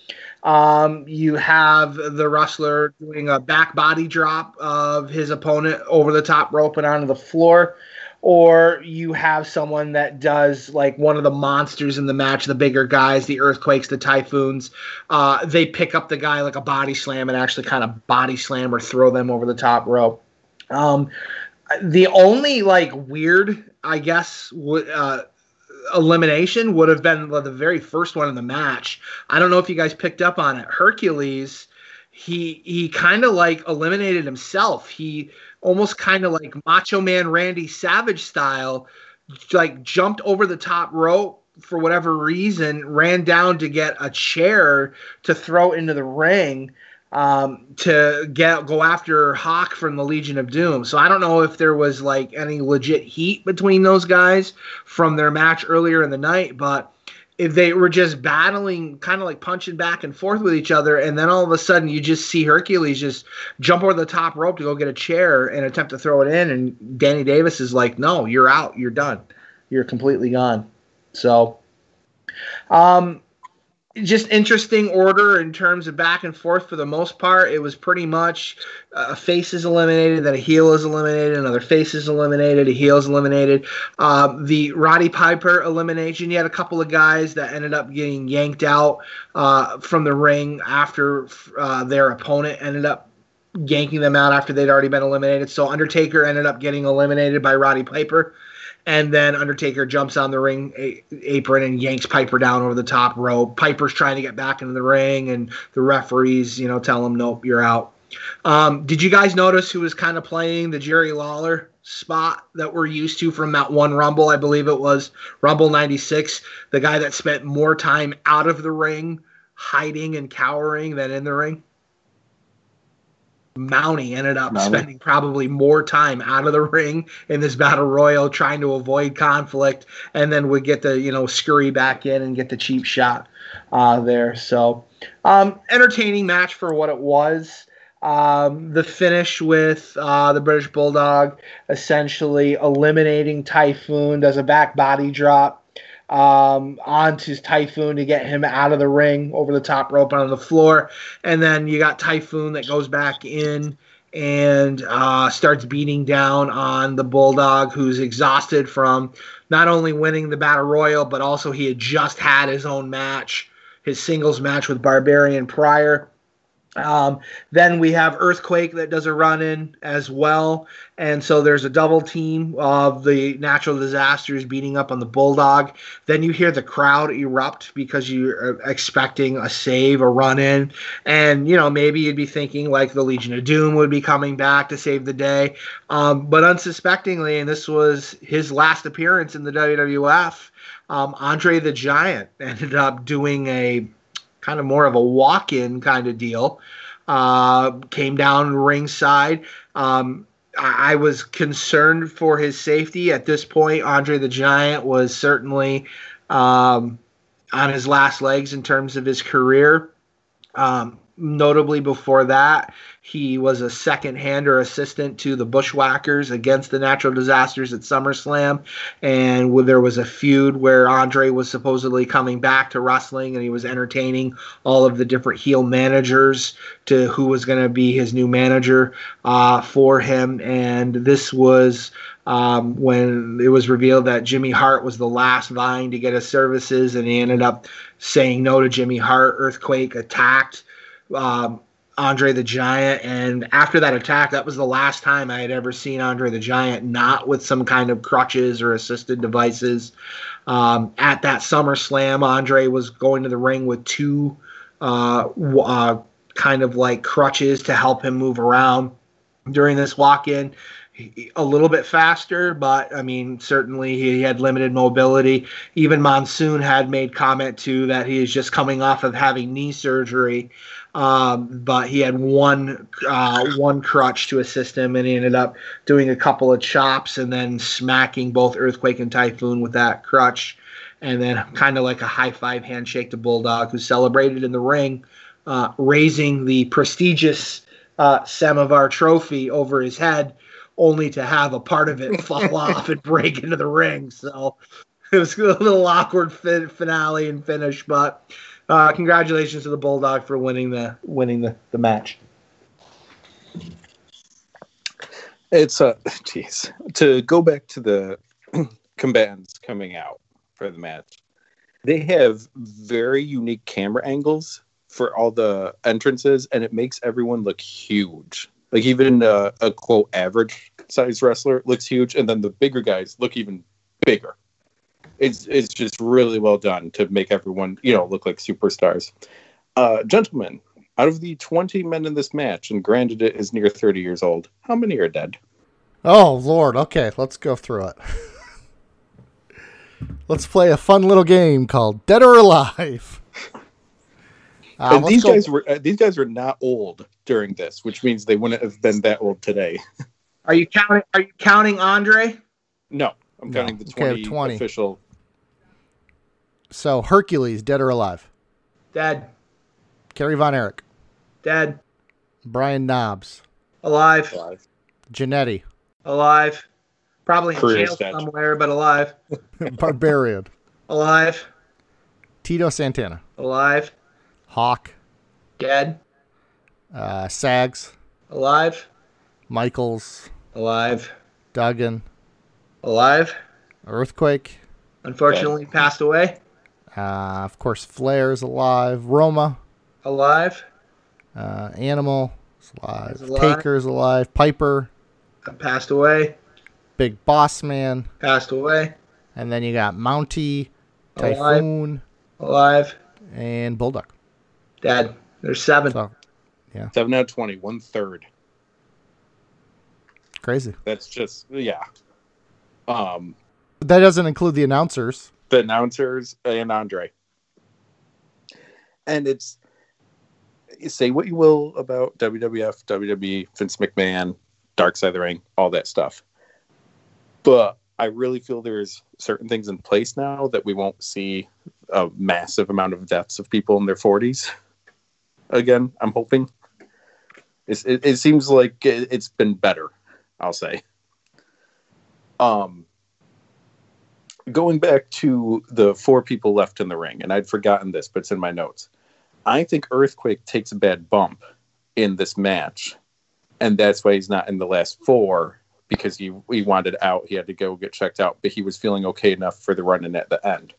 Um, you have the wrestler doing a back body drop of his opponent over the top rope and onto the floor or you have someone that does like one of the monsters in the match, the bigger guys, the earthquakes, the typhoons. Uh, they pick up the guy like a body slam and actually kind of body slam or throw them over the top rope. Um, the only like weird, I guess, w- uh, elimination would have been the very first one in the match. I don't know if you guys picked up on it. Hercules, he he kind of like eliminated himself. He almost kind of like Macho Man Randy Savage style, like jumped over the top rope for whatever reason, ran down to get a chair to throw into the ring um, to get go after Hawk from the Legion of Doom. So I don't know if there was like any legit heat between those guys from their match earlier in the night, but if they were just battling, kind of like punching back and forth with each other, and then all of a sudden you just see Hercules just jump over the top rope to go get a chair and attempt to throw it in, and Danny Davis is like, "No, you're out. You're done. You're completely gone." So, um, just interesting order in terms of back and forth for the most part. It was pretty much uh, a face is eliminated, then a heel is eliminated, another face is eliminated, a heel is eliminated. Um, the Roddy Piper elimination, you had a couple of guys that ended up getting yanked out uh, from the ring after uh, their opponent ended up yanking them out after they'd already been eliminated. So Undertaker ended up getting eliminated by Roddy Piper. And then Undertaker jumps on the ring apron and yanks Piper down over the top rope. Piper's trying to get back into the ring, and the referees, you know, tell him, "Nope, you're out." Um, did you guys notice who was kind of playing the Jerry Lawler spot that we're used to from that one Rumble. I believe it was Rumble 96. The guy that spent more time out of the ring, hiding and cowering than in the ring. Mountie ended up Mountie. spending probably more time out of the ring in this battle royal trying to avoid conflict and then would get the, you know, scurry back in and get the cheap shot uh, there. So, um, entertaining match for what it was. Um, the finish with uh, the British Bulldog essentially eliminating Typhoon, does a back body drop um, onto Typhoon to get him out of the ring over the top rope on the floor. And then you got Typhoon that goes back in and uh, starts beating down on the Bulldog, who's exhausted from not only winning the Battle Royal, but also he had just had his own match, his singles match with Barbarian prior. Um, then we have Earthquake that does a run in as well. And so there's a double team of the natural disasters beating up on the Bulldog. Then you hear the crowd erupt because you're expecting a save, a run in. And, you know, maybe you'd be thinking like the Legion of Doom would be coming back to save the day. Um, but unsuspectingly, and this was his last appearance in the WWF, um, Andre the Giant ended up doing a kind of more of a walk-in kind of deal. Uh, came down ringside. Um, I, I was concerned for his safety at this point. Andre the Giant was certainly um, on his last legs in terms of his career. Um, notably, before that, he was a second hander assistant to the Bushwhackers against the natural disasters at SummerSlam. And there was a feud where Andre was supposedly coming back to wrestling and he was entertaining all of the different heel managers to who was going to be his new manager uh, for him. And this was um, when it was revealed that Jimmy Hart was the last Vine to get his services, and he ended up saying no to Jimmy Hart. Earthquake attacked um, Andre the Giant, and after that attack, that was the last time I had ever seen Andre the Giant not with some kind of crutches or assisted devices. Um, at that SummerSlam, Andre was going to the ring with two uh, uh, kind of like crutches to help him move around during this walk-in a little bit faster, but I mean, certainly he had limited mobility. Even Monsoon had made comment too that he is just coming off of having knee surgery, um, but he had one uh, one crutch to assist him, and he ended up doing a couple of chops and then smacking both Earthquake and Typhoon with that crutch, and then kind of like a high five handshake to Bulldog, who celebrated in the ring, uh, raising the prestigious uh, Samovar trophy over his head only to have a part of it fall off and break into the ring. So it was a little awkward fin- finale and finish, but uh, congratulations to the Bulldog for winning the winning the, the match. It's a jeez. To go back to the combatants coming out for the match, they have very unique camera angles for all the entrances, and it makes everyone look huge. Like even uh, a quote average size wrestler looks huge, and then the bigger guys look even bigger. It's it's just really well done to make everyone you know look like superstars. Uh, gentlemen, out of the twenty men in this match, and granted it is near thirty years old, how many are dead? Oh Lord. Okay, let's go through it. let's play a fun little game called Dead or Alive. Uh, and these go- guys were uh, these guys were not old during this, which means they wouldn't have been that old today. Are you counting? Are you counting Andre? No, I'm No. counting the Okay, 20, 20. official. So Hercules, dead or alive? Dead. Kerry Von Erich, Dead. Brian Knobbs, Alive. Alive. Jannetty, Alive. Probably in Career jail statue. somewhere, but alive. Barbarian, Alive. Tito Santana, Alive. Hawk, Dead. uh, Sags, Alive. Michaels, Alive. Duggan, Alive. Earthquake. Unfortunately, passed away. Uh, of course, Flair's alive. Roma, Alive. uh, Animal is alive. Is alive. Taker's alive. Piper, Passed away. Big Boss Man, Passed away. and then you got Mountie, Typhoon, Alive. and Bulldog. Dead. There's seven. So, Seven out of 20, one third. Crazy. That's just yeah. Um, That doesn't include the announcers. The announcers and Andre. And it's say what you will about WWF, WWE, Vince McMahon, Dark Side of the Ring, all that stuff. But I really feel there's certain things in place now that we won't see a massive amount of deaths of people in their 40s. Again, I'm hoping. It, it seems like it, it's been better, I'll say. Um, going back to the four people left in the ring, and I'd forgotten this, but it's in my notes. I think Earthquake takes a bad bump in this match, and that's why he's not in the last four because he he wanted out. He had to go get checked out, but he was feeling okay enough for the run in at the end.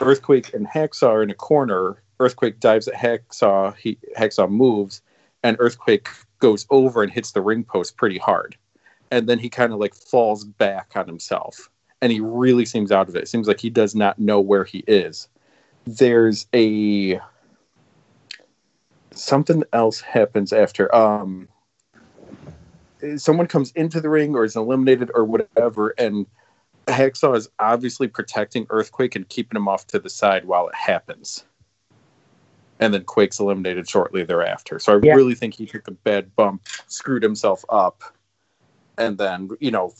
Earthquake and Hacksaw are in a corner. Earthquake dives at Hacksaw. He Hacksaw moves, and Earthquake goes over and hits the ring post pretty hard, and then he kind of like falls back on himself and he really seems out of it. It seems like he does not know where he is. There's a something else happens after um someone comes into the ring or is eliminated or whatever and Hacksaw is obviously protecting Earthquake and keeping him off to the side while it happens. And then Quake's eliminated shortly thereafter. So I Yeah. really think he took a bad bump, screwed himself up, and then, you know,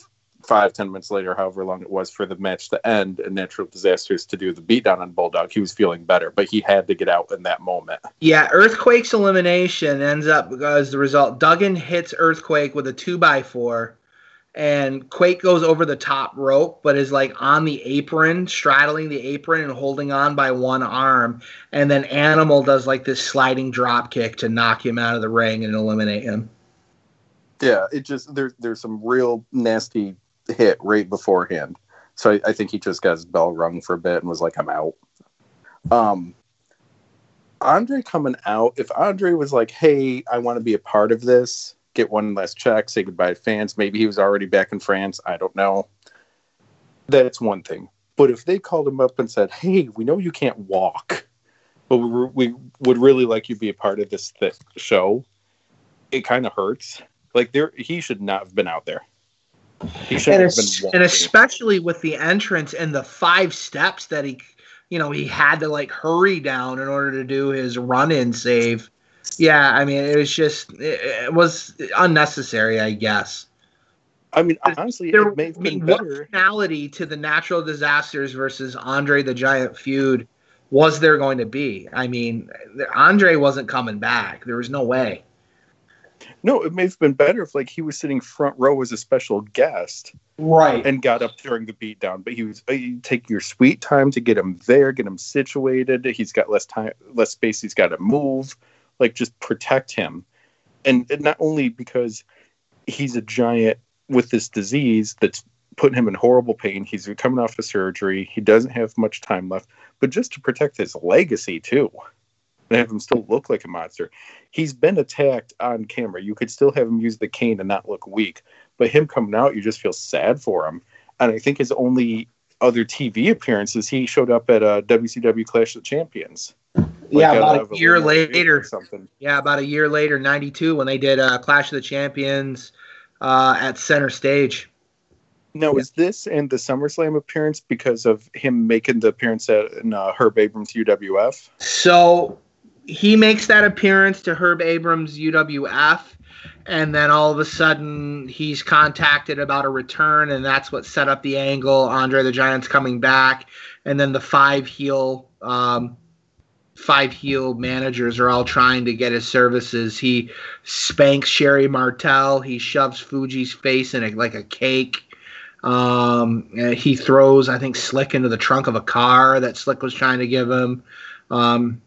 five, ten minutes later, however long it was for the match to end, and Natural Disasters to do the beatdown on Bulldog, he was feeling better, but he had to get out in that moment. Yeah, Earthquake's elimination ends up as the result. Duggan hits Earthquake with a two by four, and Quake goes over the top rope, but is like on the apron, straddling the apron and holding on by one arm. And then Animal does like this sliding drop kick to knock him out of the ring and eliminate him. Yeah, it just there's there's some real nasty hit right beforehand. So I, I think he just got his bell rung for a bit and was like, I'm out. Um Andre coming out, if Andre was like, Hey, I want to be a part of this, get one last check, say goodbye to fans, maybe he was already back in France, I don't know. That's one thing. But if they called him up and said, Hey, we know you can't walk, but we, we would really like you to be a part of this th- show, it kind of hurts. Like there, he should not have been out there. And, have been es- walking. and especially with the entrance and the five steps that he you know he had to like hurry down in order to do his run in save. Yeah i mean it was just it, it was unnecessary i guess. I mean, honestly, there it may have I mean, been what better. finality to the natural disasters versus andre the giant feud was there going to be. I mean andre wasn't coming back. There was no way No, it may have been better if like he was sitting front row as a special guest right and got up during the beatdown. But he was uh, you take your sweet time to get him there, get him situated. He's got less time, less space. He's got to move. Like just protect him, and, and not only because he's a giant with this disease that's putting him in horrible pain. He's coming off the surgery. He doesn't have much time left, but just to protect his legacy too, and have him still look like a monster. He's been attacked on camera. You could still have him use the cane and not look weak, but him coming out, you just feel sad for him. And I think his only other TV appearances, he showed up at a WCW Clash of the Champions. yeah about out a year later something. Yeah, about a year later, '92, when they did uh, Clash of the Champions uh, at Center Stage. Now, is this in the SummerSlam appearance because of him making the appearance at in, uh, Herb Abrams UWF? So he makes that appearance to Herb Abrams UWF, and then all of a sudden he's contacted about a return, and that's what set up the angle. Andre the Giant's coming back, and then the five heel. Um, Five heel managers are all trying to get his services. He spanks Sherri Martel. He shoves Fuji's face in a, like a cake. Um, he throws, I think, Slick into the trunk of a car that Slick was trying to give him. Um,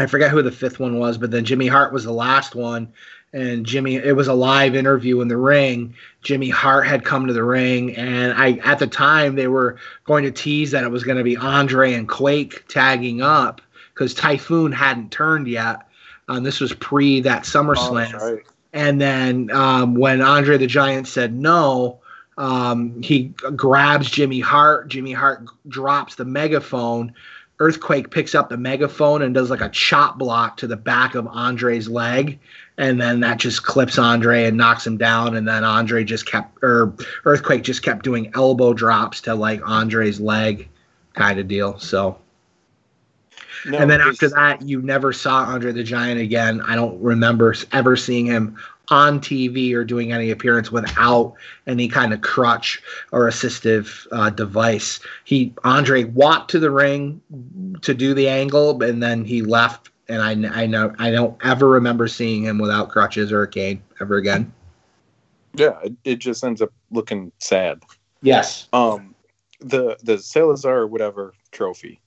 I forget who the fifth one was, but then Jimmy Hart was the last one. And Jimmy, it was a live interview in the ring. Jimmy Hart had come to the ring, and I at the time they were going to tease that it was going to be Andre and Quake tagging up because Typhoon hadn't turned yet. Um, this was pre that SummerSlam. Oh, right. And then um, when Andre the Giant said no, um, he grabs Jimmy Hart. Jimmy Hart drops the megaphone. Earthquake picks up the megaphone and does like a chop block to the back of Andre's leg. and then that just clips Andre and knocks him down, and then Andre just kept or Earthquake just kept doing elbow drops to like Andre's leg, kind of deal. So. No, and then after that, you never saw Andre the Giant again. I don't remember ever seeing him on TV or doing any appearance without any kind of crutch or assistive uh, device. He Andre walked to the ring to do the angle, and then he left. And I, I know I don't ever remember seeing him without crutches or a cane ever again. yeah, it, it just ends up looking sad. Yes. Um, the the Salazar or whatever trophy.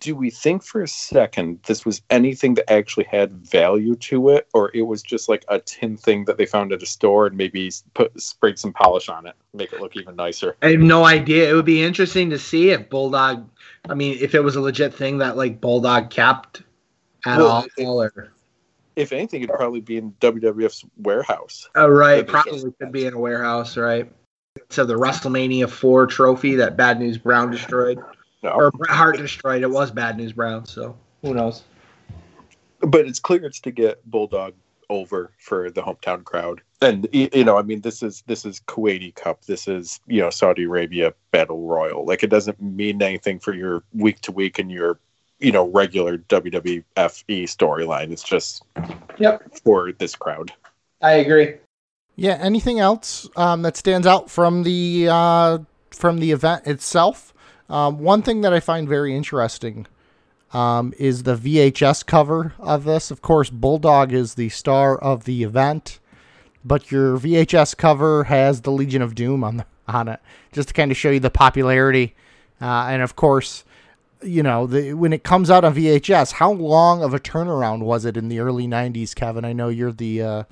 Do we think for a second this was anything that actually had value to it, or it was just like a tin thing that they found at a store and maybe put sprayed some polish on it, make it look even nicer? I have no idea. It would be interesting to see if Bulldog. I mean, if it was a legit thing that like Bulldog kept at Well, all, or If anything, it'd probably be in WWF's warehouse. Oh, right. Probably could be in a warehouse, right? So the WrestleMania 4 trophy that Bad News Brown destroyed, No, or Bret Hart destroyed, it was Bad News Brown, so who knows? but it's clear it's to get Bulldog over for the hometown crowd. And you know, I mean, this is this is Kuwaiti Cup. This is you know Saudi Arabia Battle Royal. Like it doesn't mean anything for your week to week and your you know regular WWFE storyline. It's just Yep. for this crowd. I agree. Yeah. Anything else um, that stands out from the uh, from the event itself? Um, one thing that I find very interesting um, is the VHS cover of this. Of course, Bulldog is the star of the event, but your VHS cover has the Legion of Doom on the, on it, just to kind of show you the popularity. Uh, and of course, you know, the, when it comes out on VHS, how long of a turnaround was it in the early '90s, Kevin? I know you're the uh,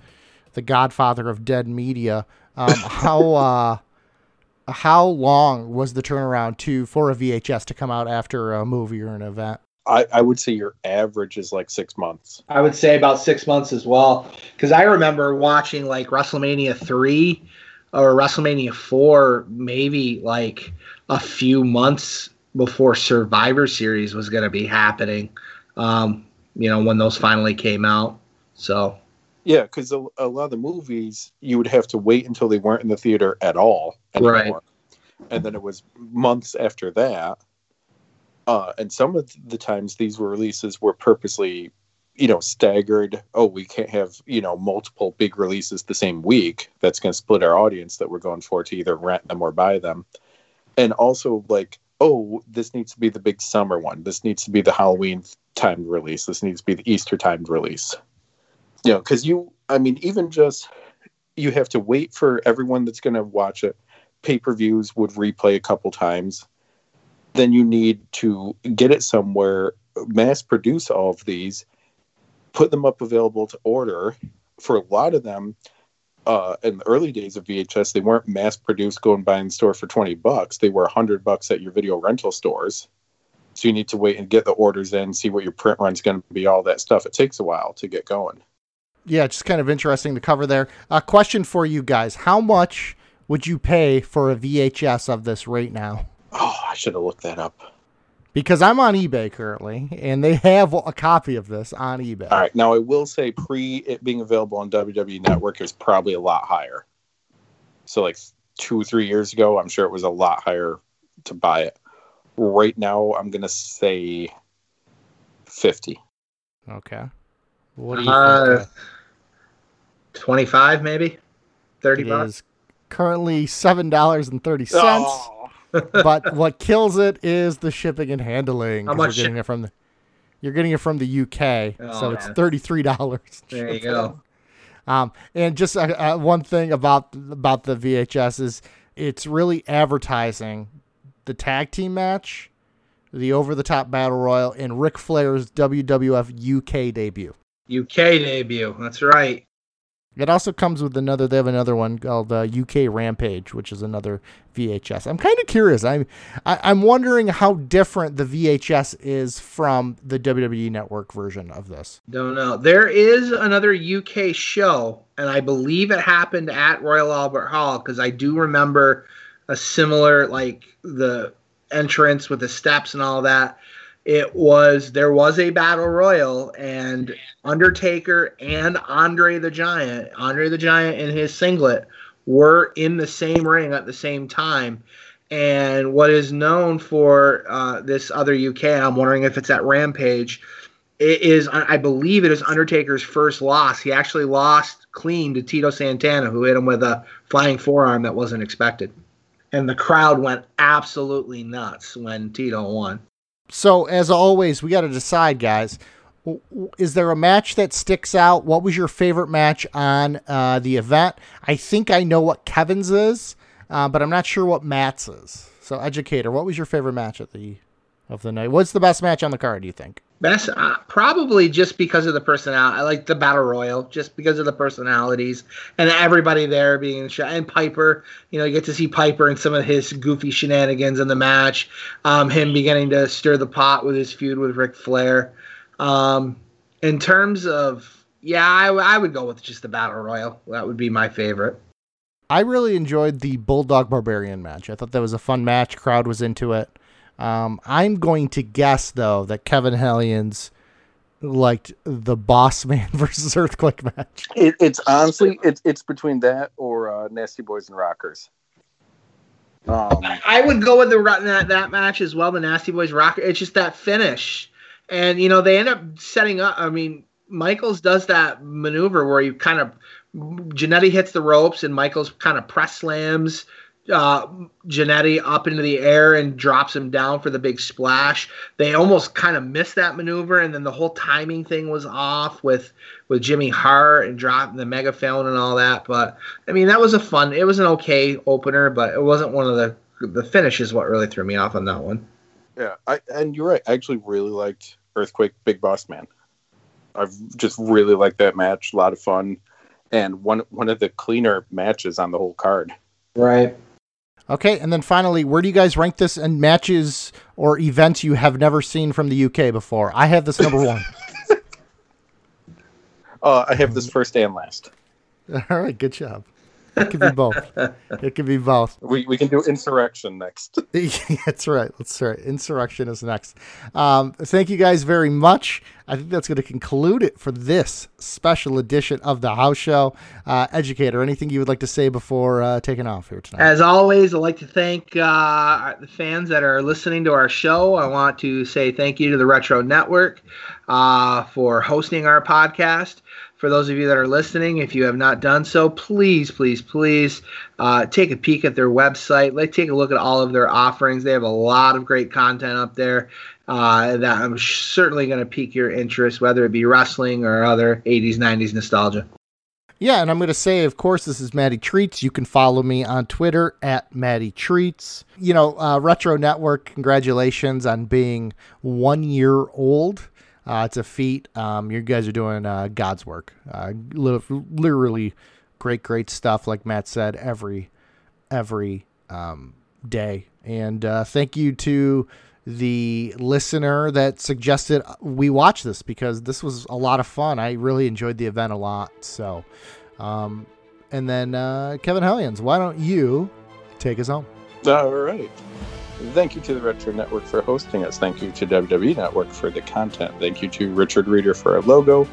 the godfather of dead media. Um, how uh, how long was the turnaround to for a VHS to come out after a movie or an event? I, I would say your average is like six months. I would say about six months as well, because I remember watching like WrestleMania 3 or WrestleMania 4, maybe like a few months before Survivor Series was going to be happening, um, you know, when those finally came out. So. Yeah, because a, a lot of the movies you would have to wait until they weren't in the theater at all anymore. Right. And then it was months after that. Uh, and some of the times these were releases were purposely, you know, staggered. Oh, we can't have, you know, multiple big releases the same week. That's going to split our audience that we're going for to either rent them or buy them. And also, like, oh, this needs to be the big summer one. This needs to be the Halloween timed release. This needs to be the Easter timed release you know because you i mean even just you have to wait for everyone that's going to watch it. Pay-per-views would replay a couple times. Then you need to get it somewhere mass produce all of these put them up available to order. For a lot of them uh, in the early days of vhs they weren't mass produced go and buy in store for 20 bucks. They were 100 bucks at your video rental stores. So you need to wait and get the orders in see what your print run's going to be all that stuff. It takes a while to get going Yeah, just kind of interesting to cover there. A question for you guys: How much would you pay for a VHS of this right now? Oh, I should have looked that up. Because I'm on eBay currently, and they have a copy of this on eBay. All right. Now, I will say, pre it being available on WWE Network, it was probably a lot higher. So, like two, three years ago, I'm sure it was a lot higher to buy it. Right now, I'm going to say 50. Okay. What do you Uh, think? 25 maybe 30 It bucks currently seven dollars and thirty cents. Oh. but what kills it is the shipping and handling. How much You're getting it from the. You're getting it from the UK, Oh, so it's thirty three dollars. there you go Um, and just uh, uh, one thing about about the VHS is it's really advertising the tag team match, the over the top battle royal, and Ric Flair's WWF UK debut. uk debut that's right It also comes with another. They have another one called uh, UK Rampage, which is another VHS. I'm kind of curious. I'm I, I'm wondering how different the VHS is from the WWE Network version of this. Don't know. There is another UK show, and I believe it happened at Royal Albert Hall because I do remember a similar, like the entrance with the steps and all that. It was there was a battle royal and Undertaker and Andre the Giant, Andre the Giant in his singlet were in the same ring at the same time. And what is known for uh, this other UK, I'm wondering if it's at Rampage, it is I believe it is Undertaker's first loss. He actually lost clean to Tito Santana, who hit him with a flying forearm that wasn't expected. And the crowd went absolutely nuts when Tito won. So, as always, we got to decide, guys. Is there a match that sticks out? What was your favorite match on uh, the event? I think I know what Kevin's is, uh, but I'm not sure what Matt's is. So, educator, what was your favorite match at the of the night? What's the best match on the card? Do you think? Best, uh, probably just because of the personality. I like the battle royal, just because of the personalities and everybody there being shot. And Piper, you know, you get to see Piper and some of his goofy shenanigans in the match. Um, him beginning to stir the pot with his feud with Ric Flair. Um, in terms of, yeah, I, I would go with just the battle royal. That would be my favorite. I really enjoyed the Bulldog Barbarian match. I thought that was a fun match. Crowd was into it. Um, I'm going to guess though that Kevin Hellions liked the Boss Man versus Earthquake match. It, it's honestly it's it's between that or uh, Nasty Boys and Rockers. Um, I would go with the that that match as well. The Nasty Boys Rocker. It's just that finish, and you know they end up setting up. I mean, Michaels does that maneuver where he kind of Jannetty hits the ropes and Michaels kind of press slams uh, Jannetty up into the air and drops him down for the big splash. They almost kind of missed that maneuver, and then the whole timing thing was off with with Jimmy Hart and dropping the megaphone and all that. But I mean, that was a fun. It was an okay opener, but it wasn't one of the the finish is what really threw me off on that one. Yeah, I, and you're right. I actually really liked Earthquake Big Boss Man. I've just really liked that match. A lot of fun, and one one of the cleaner matches on the whole card. Right. Okay, and then finally, where do you guys rank this in matches or events you have never seen from the UK before? I have this number one. uh, I have this first and last. All right, good job. It could be both. it could be both. We, we can do Insurrextion next. that's right. That's right. Insurrextion is next. Um, thank you guys very much. I think that's going to conclude it for this special edition of the House Show. Uh, Educator, anything you would like to say before uh, taking off here tonight? As always, I'd like to thank uh, the fans that are listening to our show. I want to say thank you to the Retro Network uh, for hosting our podcast for those of you that are listening, if you have not done so, please, please, please uh, take a peek at their website. Let's take a look at all of their offerings. They have a lot of great content up there uh, that I'm certainly going to pique your interest, whether it be wrestling or other 80s, 90s nostalgia. Yeah, and I'm going to say, of course, this is Matty Treats. You can follow me on Twitter at Matty Treats. You know, uh, Retro Network, congratulations on being one year old. Uh, it's a feat. Um, you guys are doing uh, God's work. Uh, literally, great, great stuff. Like Matt said, every every um, day. And uh, thank you to the listener that suggested we watch this because this was a lot of fun. I really enjoyed the event a lot. So, um, and then uh, Kevin Hellions, why don't you take us home? All right. Thank you to the Retro Network for hosting us. Thank you to WWE Network for the content. Thank you to Richard Reeder for our logo.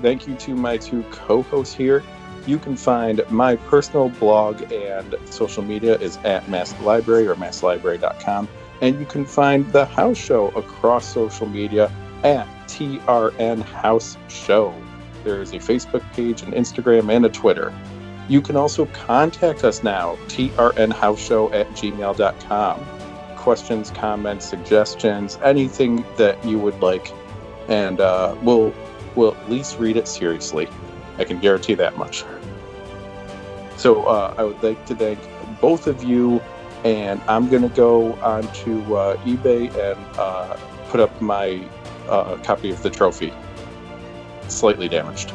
Thank you to my two co hosts here. You can find my personal blog and social media is at Mask Library or masklibrary.com. And you can find the house show across social media at TRN House Show. There is a Facebook page, an Instagram, and a Twitter. You can also contact us now, trnhouseshow at gmail.com questions, comments, suggestions, anything that you would like, and uh, we'll we'll at least read it seriously. I can guarantee that much. So uh, I would like to thank both of you, and I'm gonna go onto uh, eBay and uh, put up my uh, copy of the trophy, slightly damaged.